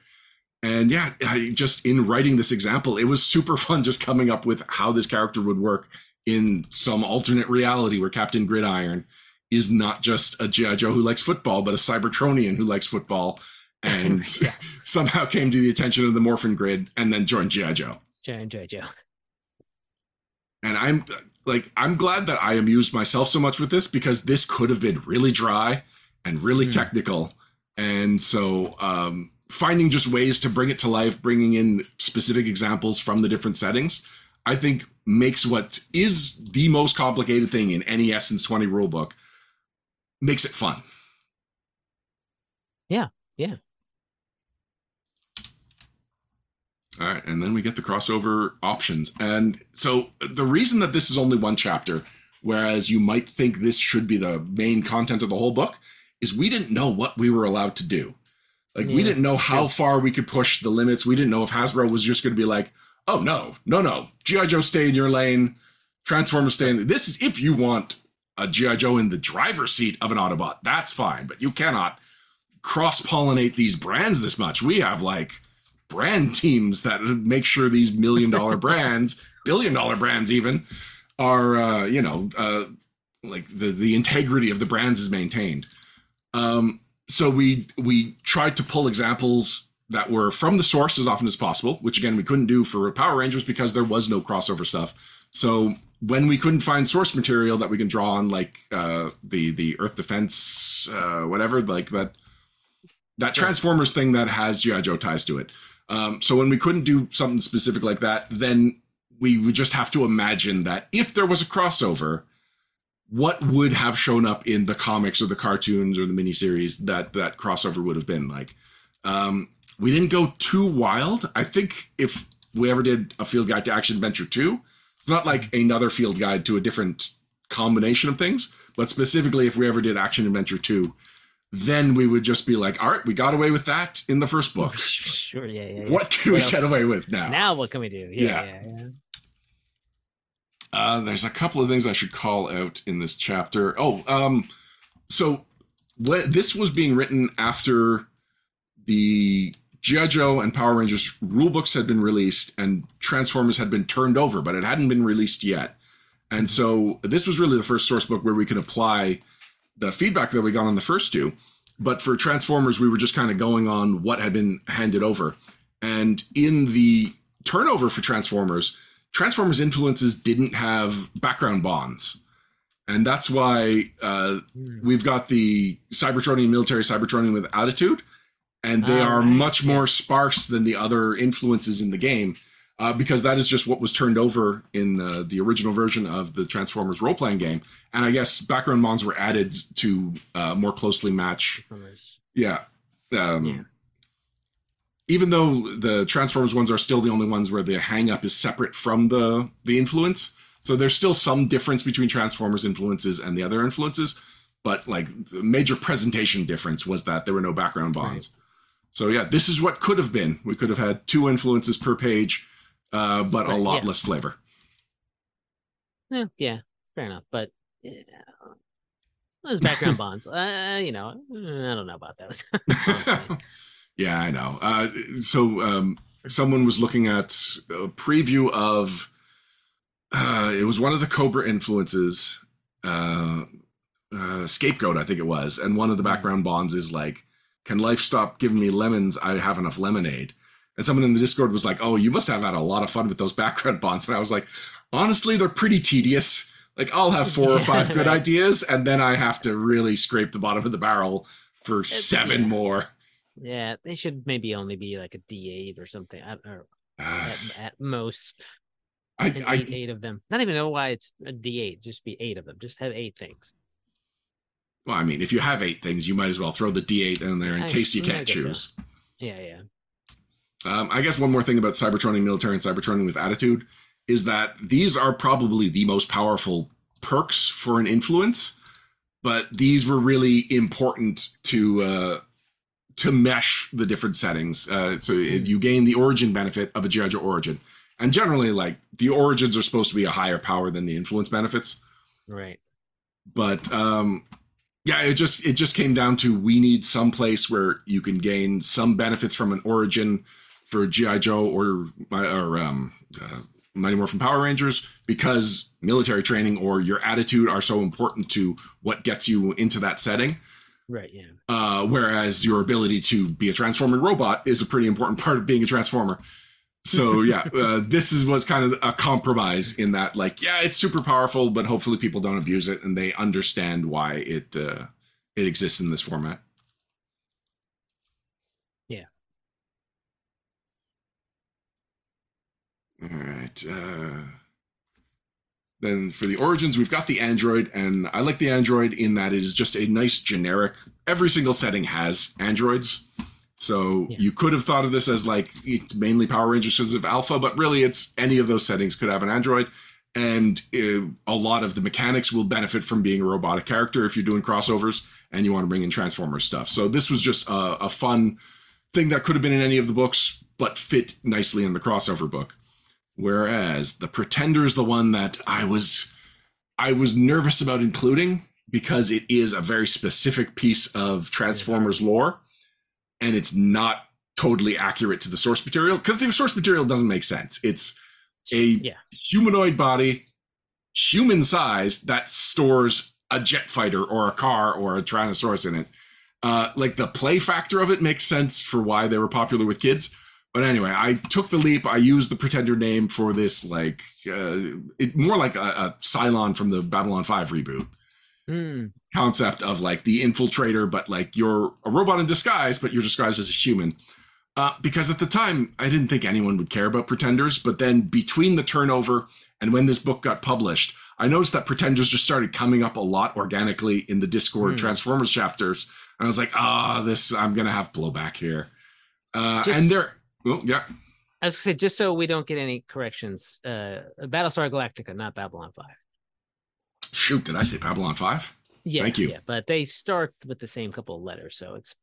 And yeah, I just in writing this example, it was super fun just coming up with how this character would work in some alternate reality where Captain Gridiron is not just a G.I. Joe who likes football, but a Cybertronian who likes football and Yeah. somehow came to the attention of the Morphin Grid and then joined G.I. Joe. Joe Joe Joe. And I'm like, I'm glad that I amused myself so much with this because this could have been really dry and really Hmm. technical. And so, um, finding just ways to bring it to life, bringing in specific examples from the different settings, I think makes what is the most complicated thing in any Essence 20 rulebook makes it fun. Yeah, yeah. All right, and then we get the crossover options. And so the reason that this is only one chapter, whereas you might think this should be the main content of the whole book, is we didn't know what we were allowed to do. Like we didn't know how true. far we could push the limits. We didn't know if Hasbro was just going to be like, "Oh no, no, no, GI Joe, stay in your lane. Transformers, stay in." This is if you want a GI Joe in the driver's seat of an Autobot, that's fine, but you cannot cross pollinate these brands this much. We have like brand teams that make sure these million dollar brands, billion dollar brands even, are uh, you know uh, like the the integrity of the brands is maintained. Um, so we we tried to pull examples that were from the source as often as possible, which again we couldn't do for Power Rangers because there was no crossover stuff. So when we couldn't find source material that we can draw on, like uh, the the Earth Defense, uh, whatever, like that that Transformers thing that has GI Joe ties to it. Um, so when we couldn't do something specific like that, then we would just have to imagine that if there was a crossover, what would have shown up in the comics or the cartoons or the miniseries that that crossover would have been like. Um, we didn't go too wild. I think if we ever did a field guide to action adventure two, it's not like another field guide to a different combination of things, but specifically if we ever did action adventure two, then we would just be like, all right, we got away with that in the first book. Sure, yeah, yeah. yeah. What can What we else? get away with now? Now what can we do? Yeah. Yeah, yeah, yeah. Uh, there's a couple of things I should call out in this chapter. Oh, um, so wh- this was being written after the GI Joe and Power Rangers rule books had been released and Transformers had been turned over, but it hadn't been released yet. And so this was really the first source book where we could apply the feedback that we got on the first two. But for Transformers, we were just kind of going on what had been handed over. And in the turnover for Transformers, Transformers influences didn't have background bonds. And that's why uh, Hmm. we've got the Cybertronian military Cybertronian with attitude, and they are right, much more sparse than the other influences in the game, uh, because that is just what was turned over in uh, the original version of the Transformers role playing game. And I guess background bonds were added to uh, more closely match yeah. Um, Yeah. Even though the Transformers ones are still the only ones where the hang up is separate from the the influence, so there's still some difference between Transformers influences and the other influences. But like the major presentation difference was that there were no background bonds. So yeah, this is what could have been. We could have had two influences per page, uh, but a lot yeah. less flavor. Yeah, yeah, fair enough. But yeah, those background bonds, uh, you know, I don't know about those. yeah, I know. Uh, so um, someone was looking at a preview of uh, it was one of the Cobra influences, uh, uh, scapegoat, I think it was, and one of the background bonds is like, "Can life stop giving me lemons? I have enough lemonade." And someone in the Discord was like, "Oh, you must have had a lot of fun with those background bonds." And I was like, "Honestly, they're pretty tedious." Like I'll have four or five good ideas, and then I have to really scrape the bottom of the barrel for seven yeah. more. yeah, they should maybe only be like a D eight or something, at, or at, at most I, I, eight, eight of them. Not even know why it's a D eight. Just be eight of them. Just have eight things. Well, I mean, if you have eight things, you might as well throw the D8 in there in I- case you can't guess so. choose. Yeah, yeah. Um, I guess one more thing about Cybertronian military and Cybertronian with attitude is that these are probably the most powerful perks for an influence, but these were really important to uh, to mesh the different settings. Uh, so it, you gain the origin benefit of a GI Joe origin, and generally, like the origins are supposed to be a higher power than the influence benefits. Right. but um yeah it just it just came down to we need some place where you can gain some benefits from an origin for gi joe or or um uh, mighty morphin power rangers because military training or your attitude are so important to what gets you into that setting Right. Yeah. uh, whereas your ability to be a transforming robot is a pretty important part of being a transformer. So yeah, uh, this is what's kind of a compromise in that, like, yeah, it's super powerful, but hopefully people don't abuse it and they understand why it uh, it exists in this format. Yeah. All right. Uh, then for the origins, we've got the Android, and I like the Android in that it is just a nice generic. Every single setting has androids. So Yeah. you could have thought of this as like it's mainly Power Rangers because of Alpha, but really it's any of those settings could have an android. And uh, a lot of the mechanics will benefit from being a robotic character if you're doing crossovers and you want to bring in Transformers stuff. So this was just a, a fun thing that could have been in any of the books, but fit nicely in the crossover book. Whereas the Pretender is the one that I was I was nervous about including because it is a very specific piece of Transformers lore, and it's not totally accurate to the source material because the source material doesn't make sense. It's a Yeah. humanoid body, human size that stores a jet fighter or a car or a Tyrannosaurus in it. Uh, like the play factor of it makes sense for why they were popular with kids, But anyway, I took the leap. I used the pretender name for this, like, uh, it, more like a, a Cylon from the Babylon 5 reboot Mm, concept of like the infiltrator, but like you're a robot in disguise, but you're disguised as a human. Uh, because at the time, I didn't think anyone would care about pretenders. But then between the turnover and when this book got published, I noticed that pretenders just started coming up a lot organically in the Discord Hmm. Transformers chapters. And I was like, ah, this, I'm going to have blowback here. Uh, Just- and there, well, yeah. I was gonna say just so we don't get any corrections. Uh, Battlestar Galactica, not Babylon Five. Shoot, did I say Babylon 5? Yeah, Thank you. Yeah, but they start with the same couple of letters, so it's.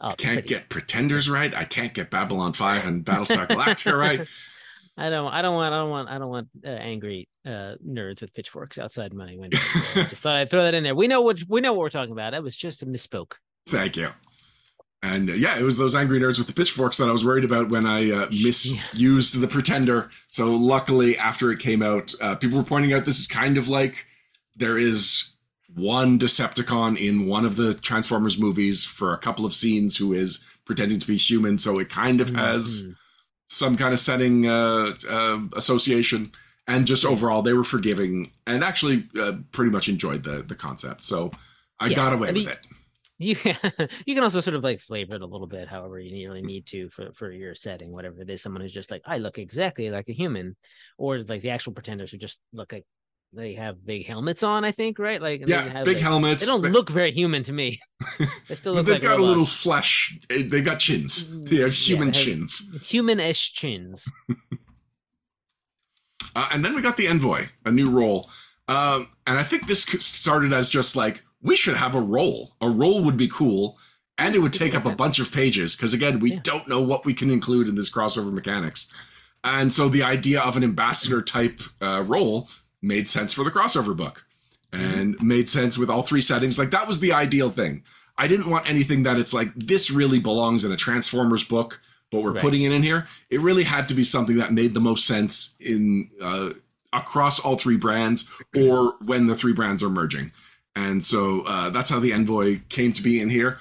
I can't pretty. get Pretenders right. I can't get Babylon 5 and Battlestar Galactica right. I don't. I don't want. I don't want. I don't want uh, angry uh, nerds with pitchforks outside my window. So I just thought I'd throw that in there. We know what we know what we're talking about. That was just a misspoke. Thank you. And uh, yeah, it was those angry nerds with the pitchforks that I was worried about when I uh, misused the Pretender. So luckily, after it came out, uh, people were pointing out this is kind of like there is one Decepticon in one of the Transformers movies for a couple of scenes who is pretending to be human. So it kind of has Mhm. some kind of setting uh, uh, association. And just overall, they were forgiving and actually uh, pretty much enjoyed the the concept. So I Yeah, got away I mean, with it. You you can also sort of like flavor it a little bit, however you really need to for for your setting, whatever it is. Someone who's just like, I look exactly like a human, or like the actual pretenders who just look like they have big helmets on. I think right, like Yeah, have, big like- helmets. They don't They- look very human to me. They still look. they've like got a little flesh. eh, They've got chins. They have Mm, Yeah, human they have- chins. human-ish chins. Uh, and then we got the envoy, a new role. Um, and I think this started as just like we should have a role. A role would be cool, and it would take up a bunch of pages because again, we Yeah. don't know what we can include in this crossover mechanics. And so the idea of an ambassador type uh, role made sense for the crossover book, and made sense with all three settings. Like that was the ideal thing. I didn't want anything that it's like this really belongs in a Transformers book, but we're Right. putting it in here. It really had to be something that made the most sense in uh, across all three brands, or when the three brands are merging. And so uh, that's how the envoy came to be in here.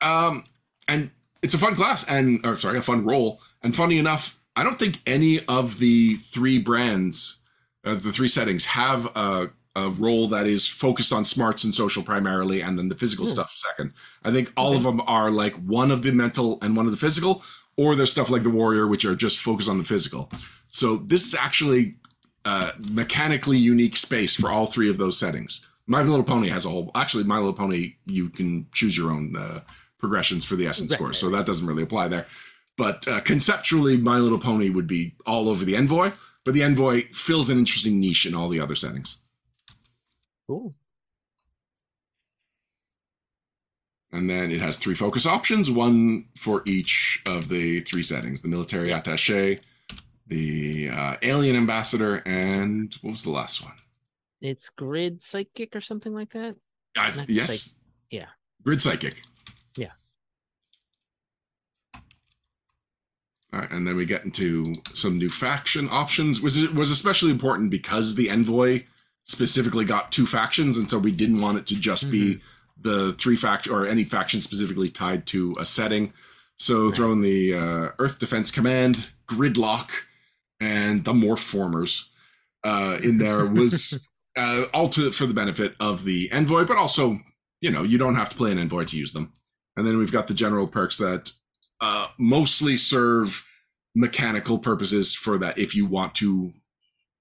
Um, and it's a fun class, and or sorry, a fun role. And funny enough, I don't think any of the three brands, uh, the three settings, have a, a role that is focused on smarts and social primarily, and then the physical Hmm. stuff second. I think all of them are like one of the mental and one of the physical, or there's stuff like the warrior, which are just focused on the physical. So this is actually uh, mechanically unique space for all three of those settings. My Little Pony has a whole. Actually, My Little Pony, you can choose your own uh, progressions for the essence Right, score, so that doesn't really apply there. But uh, conceptually, My Little Pony would be all over the Envoy, but the Envoy fills an interesting niche in all the other settings. Cool. And then it has three focus options, one for each of the three settings the military attache, the uh, alien ambassador, and what was the last one? It's grid psychic or something like that. I, yes. psych- yeah. Grid Psychic. Yeah. Right, and then we get into some new faction options. Was it was especially important because the envoy specifically got two factions, and so we didn't want it to just be Mm-hmm. the three faction or any faction specifically tied to a setting. So Right. throw in the uh, Earth Defense Command, Gridlock, and the Morph Formers uh, in there was uh, all to for the benefit of the envoy, but also you know you don't have to play an envoy to use them. And then we've got the general perks that uh, mostly serve mechanical purposes for that if you want to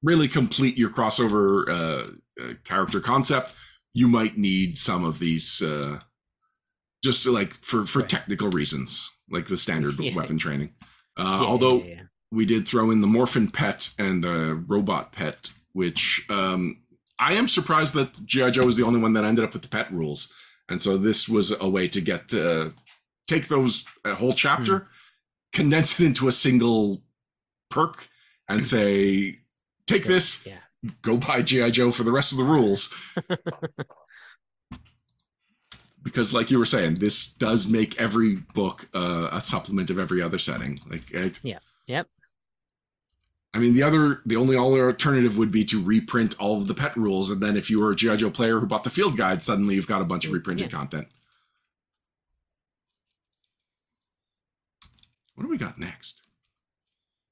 really complete your crossover uh, uh, character concept, you might need some of these uh, just to, like for for Right. technical reasons, like the standard Yeah. weapon training. Uh, Yeah, although yeah, we did throw in the morphin pet and the robot pet, which um, I am surprised that GI Joe was the only one that ended up with the pet rules, and so this was a way to get uh, take those a whole chapter, Hmm. condense it into a single perk, and say, take this, yeah. go buy GI Joe for the rest of the rules. because, like you were saying, this does make every book uh, a supplement of every other setting. Like, it, Yep. I mean, the other, the only other alternative would be to reprint all of the pet rules, and then if you were a GI Joe player who bought the field guide, suddenly you've got a bunch of reprinted Yeah. content. What do we got next?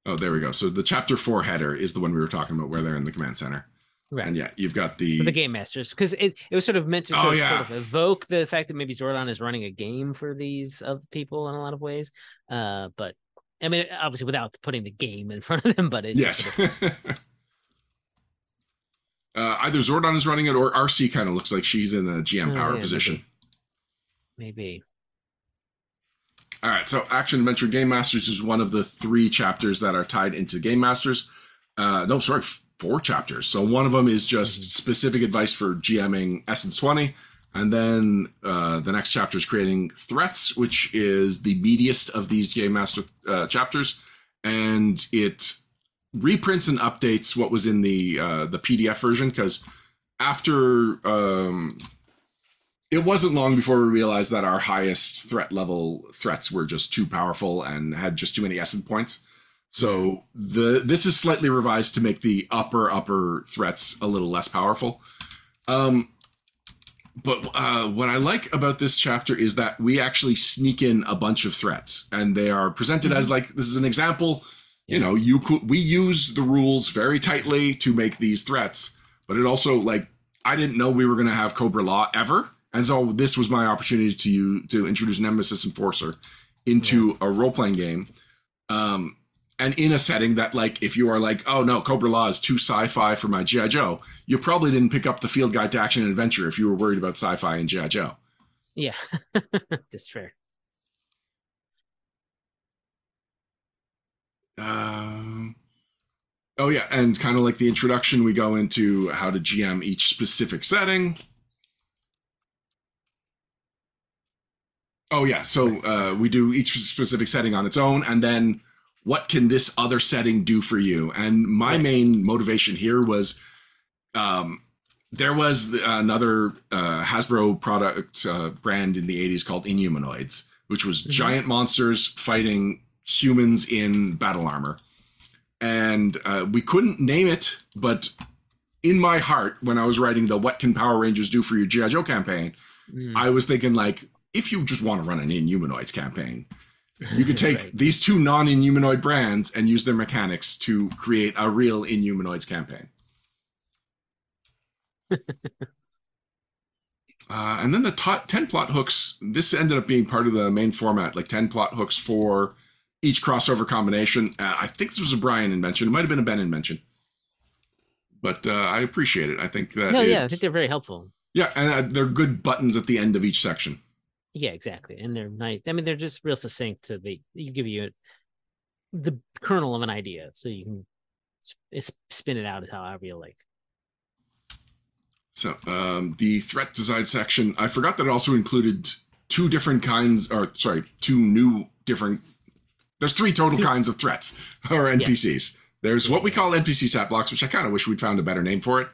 Oh, there we go. So the chapter four header is the one we were talking about, where they're in the command center. Right. And yeah, you've got the For the game masters because it, it was sort of meant to Oh, of, yeah. sort of evoke the fact that maybe Zordon is running a game for these other people in a lot of ways. Uh, but I mean, obviously without putting the game in front of them, but it yes. sort of- uh, either Zordon is running it or Arcee kind of looks like she's in a GM Oh, power yeah, position. maybe. All right, so Action Adventure Game Masters is one of the three chapters that are tied into Game Masters. Uh, no, sorry, four chapters. So one of them is just Mhm. specific advice for GMing Essence 20. And then uh, the next chapter is creating threats, which is the meatiest of these Game Master uh, chapters. And it reprints and updates what was in the uh, the PDF version because after um, it wasn't long before we realized that our highest threat level threats were just too powerful and had just too many essence points. So the this is slightly revised to make the upper upper threats a little less powerful. Um, but uh, what I like about this chapter is that we actually sneak in a bunch of threats, and they are presented as like this is an example. You know, you could we use the rules very tightly to make these threats, but it also like I didn't know we were going to have Cobra-La ever, and so this was my opportunity to you to introduce Nemesis Enforcer into a role playing game, um, and in a setting that like if you are like, oh no, Cobra-La is too sci-fi for my GI Joe, you probably didn't pick up the Field Guide to Action and Adventure if you were worried about sci-fi and GI Joe. Yeah, that's fair. Um, oh yeah, and kind of like the introduction, we go into how to GM each specific setting. Oh yeah, so uh, we do each specific setting on its own, and then what can this other setting do for you? And my Right. main motivation here was, um, there was another uh, Hasbro product uh, brand in the '80s called Inhumanoids, which was Mhm. giant monsters fighting humans in battle armor, and uh, we couldn't name it, but in my heart, when I was writing the "What Can Power Rangers Do for Your GI Joe" campaign, Mm. I was thinking like, if you just want to run an Inhumanoids campaign, you could take Right. these two non-Inhumanoid brands and use their mechanics to create a real Inhumanoids campaign. uh, and then the to- 10 plot hooks, this ended up being part of the main format, like 10 plot hooks for each crossover combination. Uh, I think this was a Brian invention. It might have been a Ben invention. But uh, I appreciate it. I think that no, yeah, I think they're very helpful. yeah, and uh, they're good buttons at the end of each section. Yeah, exactly, and they're nice. I mean, they're just real succinct to the. You give you the kernel of an idea, so you can sp- spin it out as however you like. So um, the threat design section, I forgot that it also included two different kinds, or sorry, two new different. There's three total Two- kinds of threats or NPCs. There's what we call NPC stat blocks, which I kind of wish we'd found a better name for it.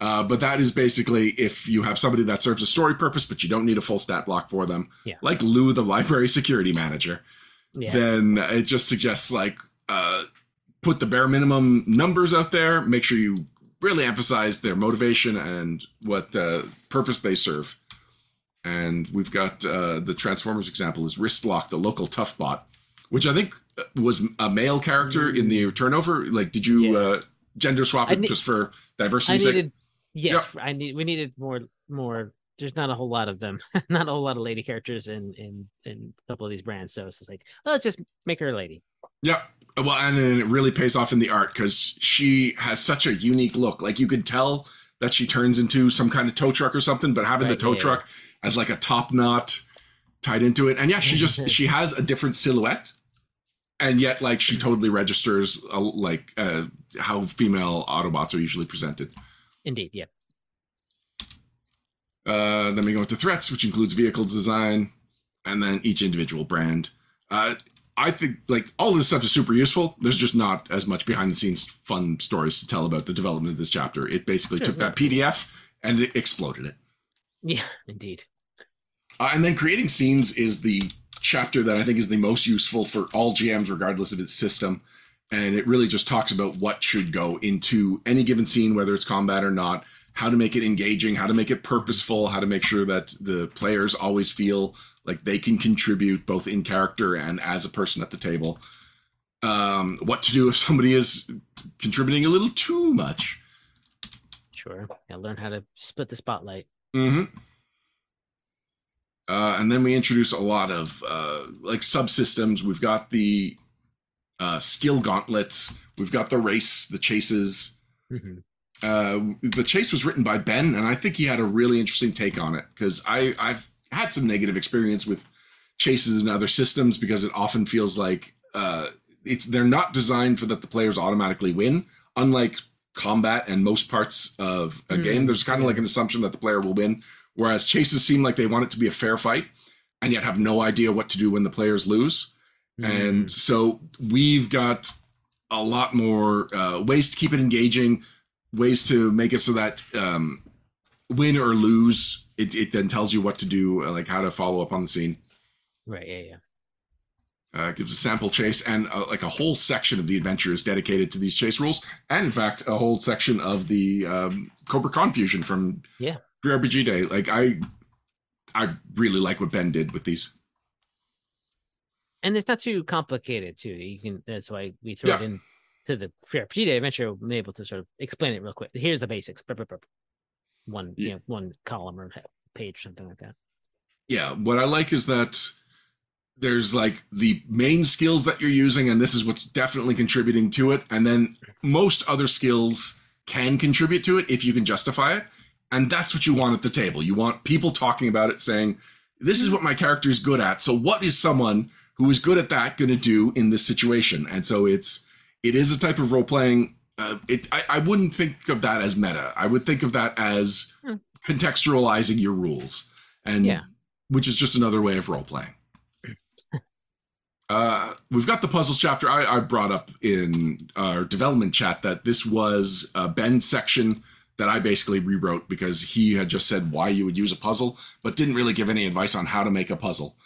Uh, but that is basically if you have somebody that serves a story purpose, but you don't need a full stat block for them, Yeah. like Lou, the library security manager Yeah, then it just suggests like uh, put the bare minimum numbers out there. Make sure you really emphasize their motivation and what uh, purpose they serve. And we've got uh, the Transformers example is Wristlock, the local tough bot, which I think uh, was a male character in the turnover. Like, did you Yeah. Gender swap it ne- just for diversity. I sake? needed. Yes, I need. We needed more. More. There's not a whole lot of them. not a whole lot of lady characters in in in a couple of these brands. So it's just like, oh, let's just make her a lady. Yeah. Well, and then it really pays off in the art because she has such a unique look. Like you could tell that she turns into some kind of tow truck or something, but having Right, the tow yeah, yeah. truck as like a top knot tied into it. And yeah, she just she has a different silhouette, and yet like she totally registers uh, like uh, how female Autobots are usually presented. Indeed, yeah. Uh, then we go into threats, which includes vehicle design, and then each individual brand. Uh, I think like all this stuff is super useful. There's just not as much behind the scenes fun stories to tell about the development of this chapter. It basically Sure, took that. PDF and it exploded it. Yeah, indeed. Uh, and then creating scenes is the chapter that I think is the most useful for all GMs, regardless of its system. And it really just talks about what should go into any given scene, whether it's combat or not, how to make it engaging, how to make it purposeful, how to make sure that the players always feel like they can contribute both in character and as a person at the table. um, what to do if somebody is contributing a little too much. Sure. Yeah, learn how to split the spotlight. Mm-hmm. Uh, and then we introduce a lot of uh, like subsystems. We've got the uh, skill gauntlets. We've got the race, the chases. Mm-hmm. Uh, the chase was written by Ben, and I think he had a really interesting take on it because I I've had some negative experience with chases in other systems because it often feels like uh, it's they're not designed for that the players automatically win. Unlike combat and most parts of a Mm, game, there's kind of like an assumption that the player will win. Whereas chases seem like they want it to be a fair fight, and yet have no idea what to do when the players lose. Mm-hmm. And so we've got a lot more uh, ways to keep it engaging, ways to make it so that um, win or lose, it, it then tells you what to do, uh, like how to follow up on the scene. right. Yeah. Yeah. Uh, gives a sample chase and uh, like a whole section of the adventure is dedicated to these chase rules, and in fact, a whole section of the um, Cobra Confusion from Yeah. Free RPG Day. Like I, I really like what Ben did with these. and it's not too complicated too. You can that's why we throw it in to the free RPG Day adventure. I'm able to sort of explain it real quick. Here's the basics. One, you know, one column or page, something like that. yeah what i like is that there's like the main skills that you're using and this is what's definitely contributing to it and then most other skills can contribute to it if you can justify it and that's what you want at the table you want people talking about it saying this is what my character is good at so what is someone who is good at that going to do in this situation and so it's it is a type of role playing uh, it I, I wouldn't think of that as meta i would think of that as Hmm. contextualizing your rules and Yeah. which is just another way of role playing. Uh, we've got the puzzles chapter. I, I brought up in our development chat that this was uh, Ben's section that I basically rewrote because he had just said why you would use a puzzle, but didn't really give any advice on how to make a puzzle.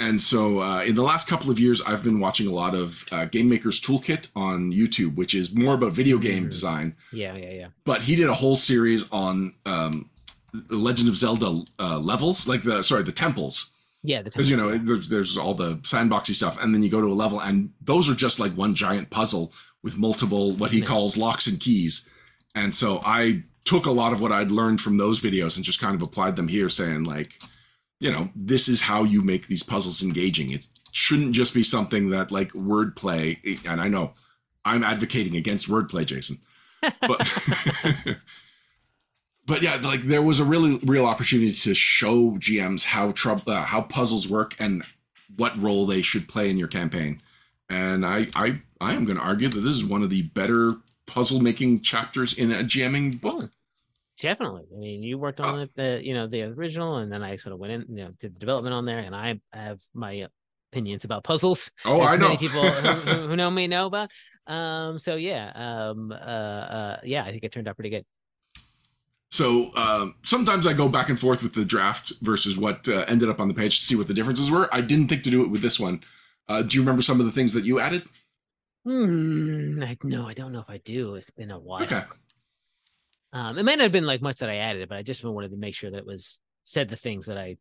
And so, uh, in the last couple of years, I've been watching a lot of uh, Game Maker's Toolkit on YouTube, which is more about video game Mhm. design Yeah, yeah, yeah. but he did a whole series on um, the Legend of Zelda uh, levels, like the sorry, the temples, Yeah, the because you know there's, there's all the sandboxy stuff, and then you go to a level, and those are just like one giant puzzle with multiple what he calls locks and keys. And so I took a lot of what I'd learned from those videos and just kind of applied them here, saying like, you know, this is how you make these puzzles engaging. It shouldn't just be something that like wordplay. And I know I'm advocating against wordplay, Jason but but yeah like there was a really real opportunity to show gms how trou- uh, how puzzles work and what role they should play in your campaign and i i i am going to argue that this is one of the better puzzle making chapters in a GMing book Definitely. I mean, you worked Uh, on it, the you know the original, and then I sort of went in, you know, did the development on there, and I have my opinions about puzzles. oh i know Many people who, who, who know me know about. Um. So yeah. Um. Uh. Uh. Yeah. I think it turned out pretty good. so um, sometimes i go back and forth with the draft versus what uh, ended up on the page to see what the differences were i didn't think to do it with this one uh, do you remember some of the things that you added Hmm. I no. I don't know if I do. It's been a while. okay Um. It might not have been like much that I added, but I just wanted to make sure that it was said the things that I.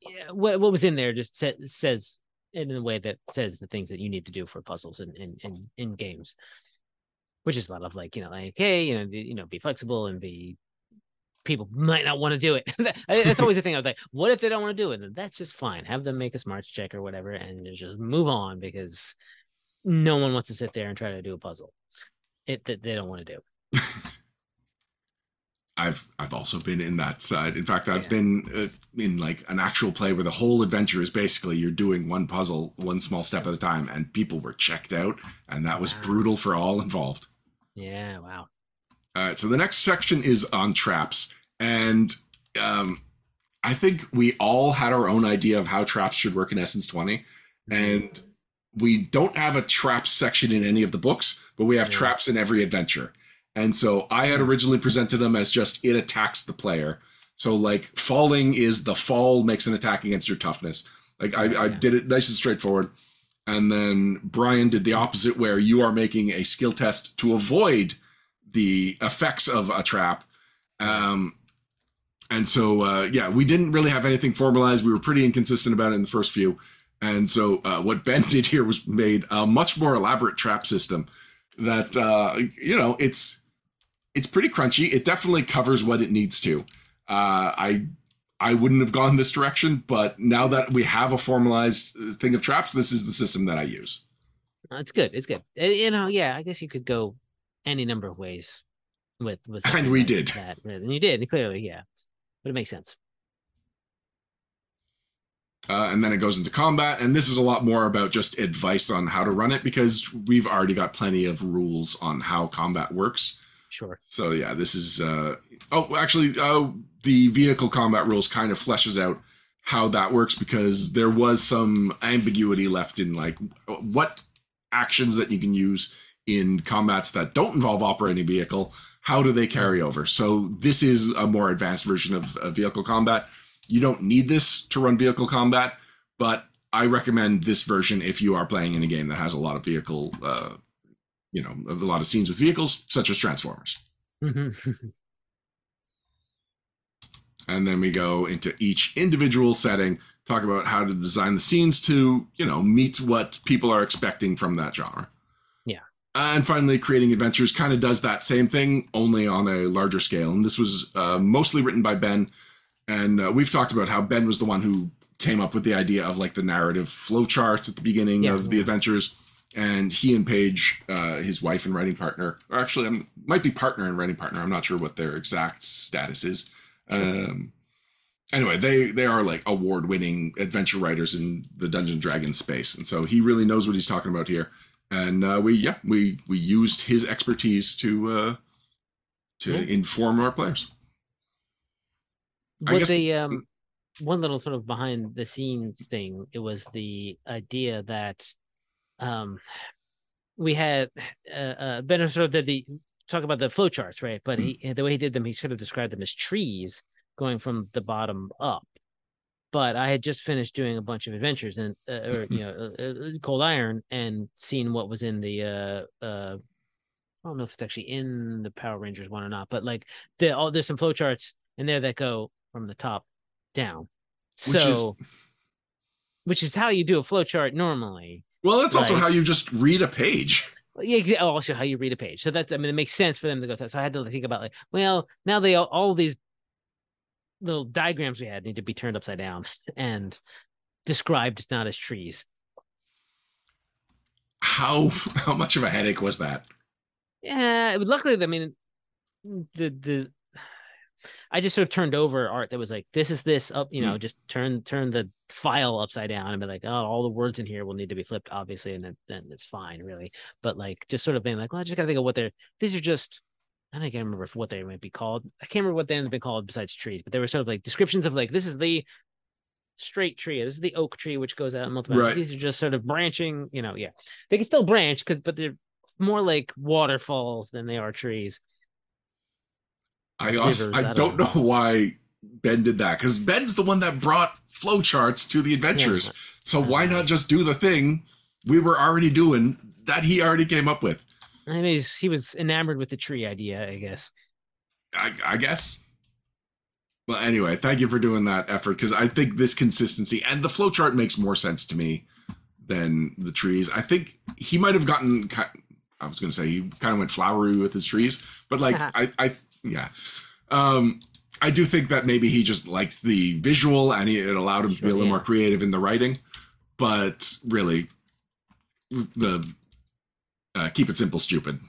Yeah. What What was in there just sa- says in a way that says the things that you need to do for puzzles in in in, in games. Which is a lot of like you know like hey you know the- you know be flexible and be people might not want to do it. That's always the thing. I was like, what if they don't want to do it? And that's just fine. Have them make a smarts check or whatever, and just move on because no one wants to sit there and try to do a puzzle. It that they don't want to do. I've I've also been in that side. In fact, I've Yeah. been uh, in like an actual play where the whole adventure is basically you're doing one puzzle, one small step at a time, and people were checked out, and that was Wow. brutal for all involved. Yeah. Wow. All right, so the next section is on traps, and um, I think we all had our own idea of how traps should work in Essence 20, and we don't have a trap section in any of the books, but we have Yeah. traps in every adventure. And so I had originally presented them as just it attacks the player. So like falling is the fall makes an attack against your toughness. Like I, I did it nice and straightforward. And then Brian did the opposite where you are making a skill test to avoid the effects of a trap. Um, and so uh, yeah, we didn't really have anything formalized. We were pretty inconsistent about it in the first few. And so uh, what Ben did here was made a much more elaborate trap system that uh, you know it's it's pretty crunchy. It definitely covers what it needs to. Uh, I I wouldn't have gone this direction, but now that we have a formalized uh, thing of traps, this is the system that I use. It's good. It's good. Uh, You know, yeah. I guess you could go any number of ways with with. And we like did. that. and you did clearly, yeah. But it makes sense. Uh, and then it goes into combat, and this is a lot more about just advice on how to run it because we've already got plenty of rules on how combat works. Sure. So yeah, this is uh oh actually uh the vehicle combat rules kind of fleshes out how that works because there was some ambiguity left in like what actions that you can use in combats that don't involve operating vehicle how do they carry over so this is a more advanced version of, of vehicle combat you don't need this to run vehicle combat but i recommend this version if you are playing in a game that has a lot of vehicle uh you know a lot of scenes with vehicles such as transformers Mhm. and then we go into each individual setting talk about how to design the scenes to you know meet what people are expecting from that genre Yeah. and finally creating adventures kind of does that same thing only on a larger scale and this was uh, mostly written by ben and uh, we've talked about how ben was the one who came up with the idea of like the narrative flowcharts at the beginning Yeah. of the adventures and he and paige uh, his wife and writing partner or actually um, might be partner and writing partner i'm not sure what their exact status is um, anyway, they they are like award winning adventure writers in the Dungeon Dragon space, and so he really knows what he's talking about here. And uh, we yeah we we used his expertise to uh, to Yeah. inform our players. What the um one little sort of behind the scenes thing, it was the idea that um we had uh, uh Ben sort of did the talk about the flow charts, right? But he the way he did them, he sort of described them as trees going from the bottom up. But I had just finished doing a bunch of adventures and uh, or you know uh, uh, Cold Iron and seeing what was in the uh uh I don't know if it's actually in the Power Rangers one or not, but like the all there's some flowcharts in there that go from the top down. Which is- So which is how you do a flow chart normally. Well, that's also how you just read a page. Yeah, oh, also how you read a page. So that's I mean it makes sense for them to go through. So I had to think about like, well, now they all, all these little diagrams we had need to be turned upside down and described not as trees. How how much of a headache was that? Yeah, luckily I mean the the I just sort of turned over art that was like this is this up, you hmm. know, just turn turn the file upside down and be like, oh, all the words in here will need to be flipped, obviously, and then, then it's fine, really. But like just sort of being like, well, I just gotta think of what they're these are just I don't can't remember what they might be called. I can't remember what they have been called besides trees, but they were sort of like descriptions of like this is the straight tree, this is the oak tree which goes out in multiple. Right. These are just sort of branching, you know, yeah. They can still branch because but they're more like waterfalls than they are trees. I Rivers, I, I don't know why Ben did that because Ben's the one that brought flowcharts to the adventures. So why not just do the thing we were already doing that he already came up with? I mean, he's, he was enamored with the tree idea, I guess. I, I guess. Well, anyway, thank you for doing that effort because I think this consistency and the flowchart makes more sense to me than the trees. I think he might have gotten. I was going to say he kind of went flowery with his trees, but like I, I, yeah, um, I do think that maybe he just liked the visual and he, it allowed him to be a little yeah. more creative in the writing. But really, the uh, keep it simple, stupid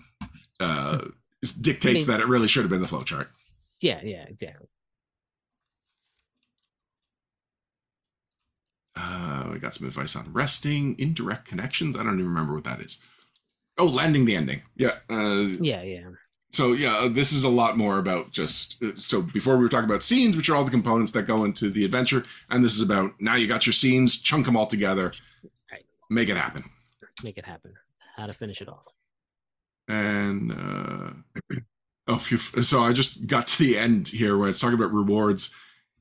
uh, dictates mean- that it really should have been the flowchart. Yeah, yeah, exactly. Uh, we got some advice on resting, indirect connections. I don't even remember what that is. Oh, landing the ending. Yeah. Uh, Yeah, yeah. So yeah, uh, this is a lot more about just. uh, So before we were talking about scenes, which are all the components that go into the adventure, and this is about now you got your scenes, chunk them all together, Right. make it happen. Make it happen. How to finish it off. And uh, oh, so I just got to the end here where it's talking about rewards,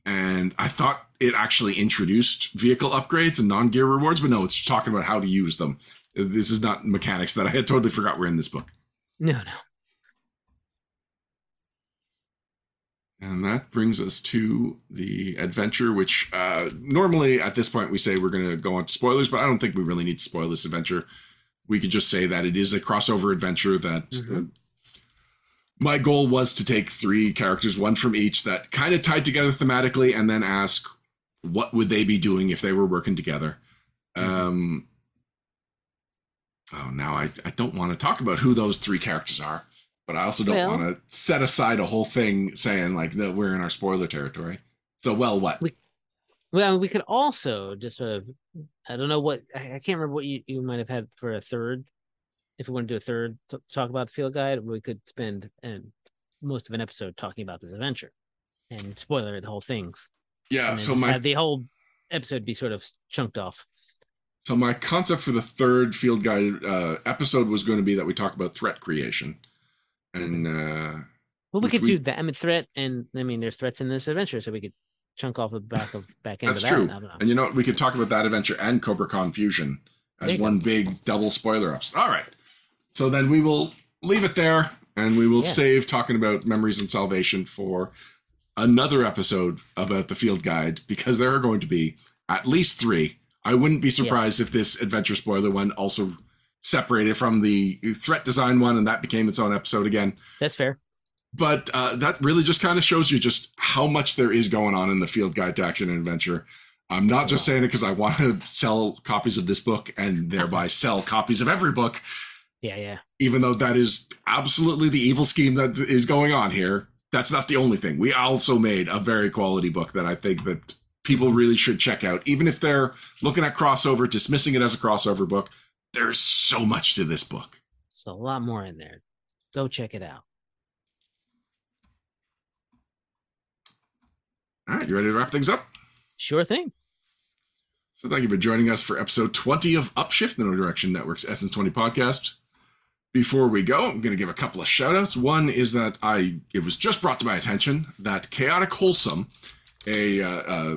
and I thought it actually introduced vehicle upgrades and non-gear rewards, but no, it's talking about how to use them. This is not mechanics that I had totally forgot were in this book. No, no. And that brings us to the adventure, which uh, normally at this point we say we're going to go on to spoilers, but I don't think we really need to spoil this adventure. We could just say that it is a crossover adventure that Mhm. uh, my goal was to take three characters, one from each, that kind of tied together thematically, and then ask what would they be doing if they were working together. Um, oh, now I, I don't want to talk about who those three characters are, but I also don't Well- want to set aside a whole thing saying like that we're in our spoiler territory. So, well, what? We- Well, we could also just sort of, I don't know what, I, I can't remember what you, you might have had for a third. If we want to do a third, t- talk about the field guide, we could spend and most of an episode talking about this adventure and spoiler the whole things. yeah. So my the whole episode be sort of chunked off. so my concept for the third field guide uh, episode was going to be that we talk about threat creation, and uh, Well, we could we- do that. I mean, threat, and I mean, there's threats in this adventure, so we could chunk off the back of back end That's of that. true. I don't know. And you know what? We could talk about that adventure and Cobra Con Fusion as you go. one big double spoiler episode. All right. So then we will leave it there and we will Yeah. save talking about memories and salvation for another episode about the field guide because there are going to be at least three. I wouldn't be surprised if this adventure spoiler one also separated from the threat design one and that became its own episode again That's fair. but uh, that really just kind of shows you just how much there is going on in the field guide to action and adventure. I'm not That's just saying it because I want to sell copies of this book and thereby sell copies of every book, Yeah, yeah. even though that is absolutely the evil scheme that is going on here. That's not the only thing. We also made a very quality book that I think that people really should check out, even if they're looking at crossover, dismissing it as a crossover book. There's so much to this book. It's a lot more in there. Go check it out. All right, you ready to wrap things up? Sure thing. So thank you for joining us for episode 20 of Upshift, the Know Direction Network's Essence 20 podcast. Before we go, I'm going to give a couple of shout outs. One is that I it was just brought to my attention that Chaotic Wholesome, a uh, uh,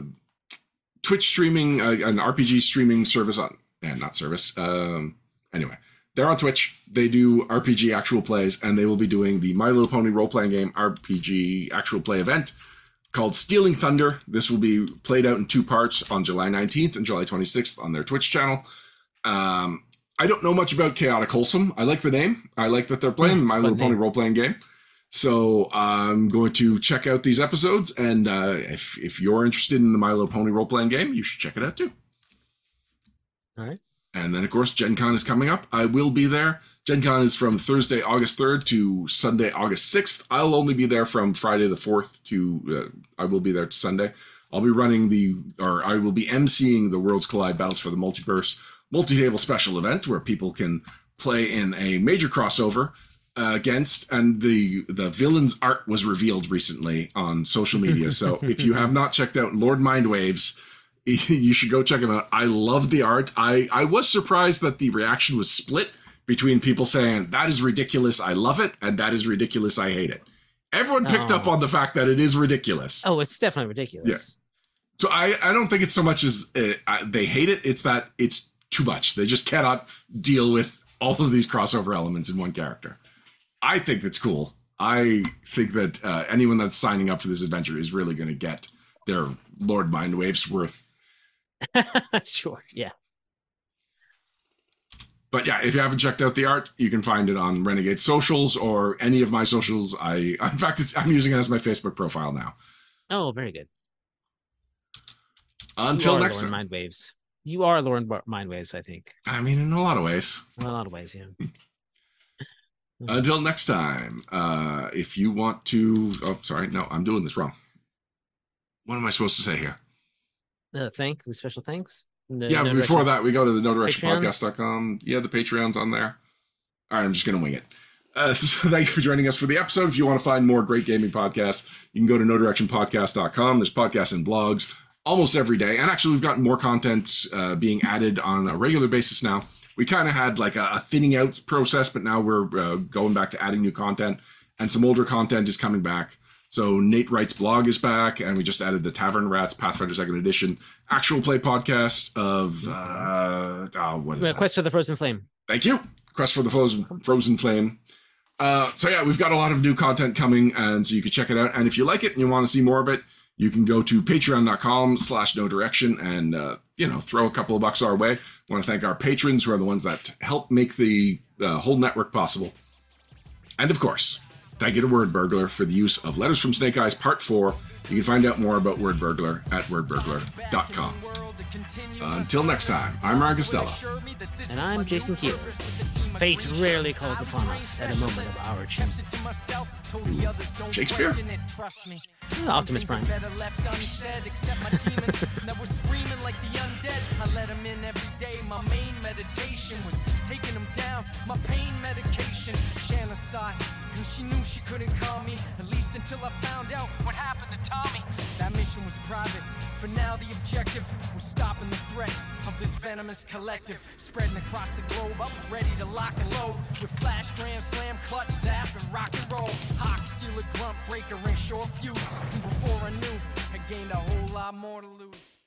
Twitch streaming, uh, an RPG streaming service on, and not service. Um, anyway, they're on Twitch. They do RPG actual plays, and they will be doing the My Little Pony role playing game RPG actual play event called Stealing Thunder. This will be played out in two parts on July 19th and July 26th on their Twitch channel. Um, I don't know much about Chaotic Wholesome. I like the name. I like that they're playing Yeah, My Little Pony role playing game. So I'm going to check out these episodes, and uh, if if you're interested in the My Little Pony role playing game, you should check it out too. All right. And then, of course, Gen Con is coming up. I will be there. Gen Con is from Thursday, August 3rd to Sunday, August 6th. I'll only be there from Friday the 4th to, uh, I will be there to Sunday. I'll be running the, or I will be emceeing the Worlds Collide Battles for the Multiverse multi table special event where people can play in a major crossover uh, against. And the, the villain's art was revealed recently on social media. So if you have not checked out Lord Mindwaves, you should go check him out. I love the art. I I was surprised that the reaction was split between people saying that is ridiculous, I love it, and that is ridiculous, I hate it. Everyone picked up Oh. on the fact that it is ridiculous. Oh, it's definitely ridiculous. Yeah. So I I don't think it's so much as uh, I, they hate it. It's that it's too much. They just cannot deal with all of these crossover elements in one character. I think that's cool. I think that uh, anyone that's signing up for this adventure is really going to get their Lord Mindwaves worth sure. Yeah. but yeah, if you haven't checked out the art, you can find it on Renegade socials or any of my socials. I, in fact, it's, I'm using it as my Facebook profile now. Oh, very good. Until next Lauren time. Mindwaves. You are Lauren Bar- Mindwaves, I think. I mean, in a lot of ways. In a lot of ways, yeah. Until next time, uh, if you want to, oh, sorry, no, I'm doing this wrong. What am I supposed to say here? Uh, thanks, the special thanks. The yeah, no before direction- that, we go to the no Patreon? directionpodcast.com. Yeah, the Patreon's on there. All right, I'm just going to wing it. Uh, so thank you for joining us for the episode. If you want to find more great gaming podcasts, you can go to knowdirectionpodcast.com. There's podcasts and blogs almost every day. And actually, we've gotten more content uh, being added on a regular basis now. We kind of had like a, a thinning out process, but now we're uh, going back to adding new content, and some older content is coming back. So Nate Wright's blog is back, and we just added the Tavern Rats Pathfinder Second Edition actual play podcast of uh, oh, what is. Quest for the Frozen Flame. Thank you. Quest for the Frozen, Frozen Flame. Uh, so yeah, we've got a lot of new content coming, and so you can check it out. And if you like it and you want to see more of it, you can go to patreon.com slash know direction and uh, you know throw a couple of bucks our way. I want to thank our patrons who are the ones that help make the uh, whole network possible. And of course, thank you to Wordburglar for the use of Letters from Snake Eyes Part 4. You can find out more about Wordburglar at wordburglar.com. Until next time, I'm Ryan Costello. And I'm Jason Keeley. Fate rarely calls upon us at a moment of our choosing. Shakespeare? Optimus Prime. taking them down. My pain medication, Shanna sighed, and she knew she couldn't call me, at least until I found out what happened to Tommy. That mission was private. For now, the objective was stopping the threat of this venomous collective spreading across the globe. I was ready to lock and load with flash, grand slam, clutch, zap, and rock and roll. Hawk, Steeler grunt breaker, and short fuse. And before I knew, I gained a whole lot more to lose.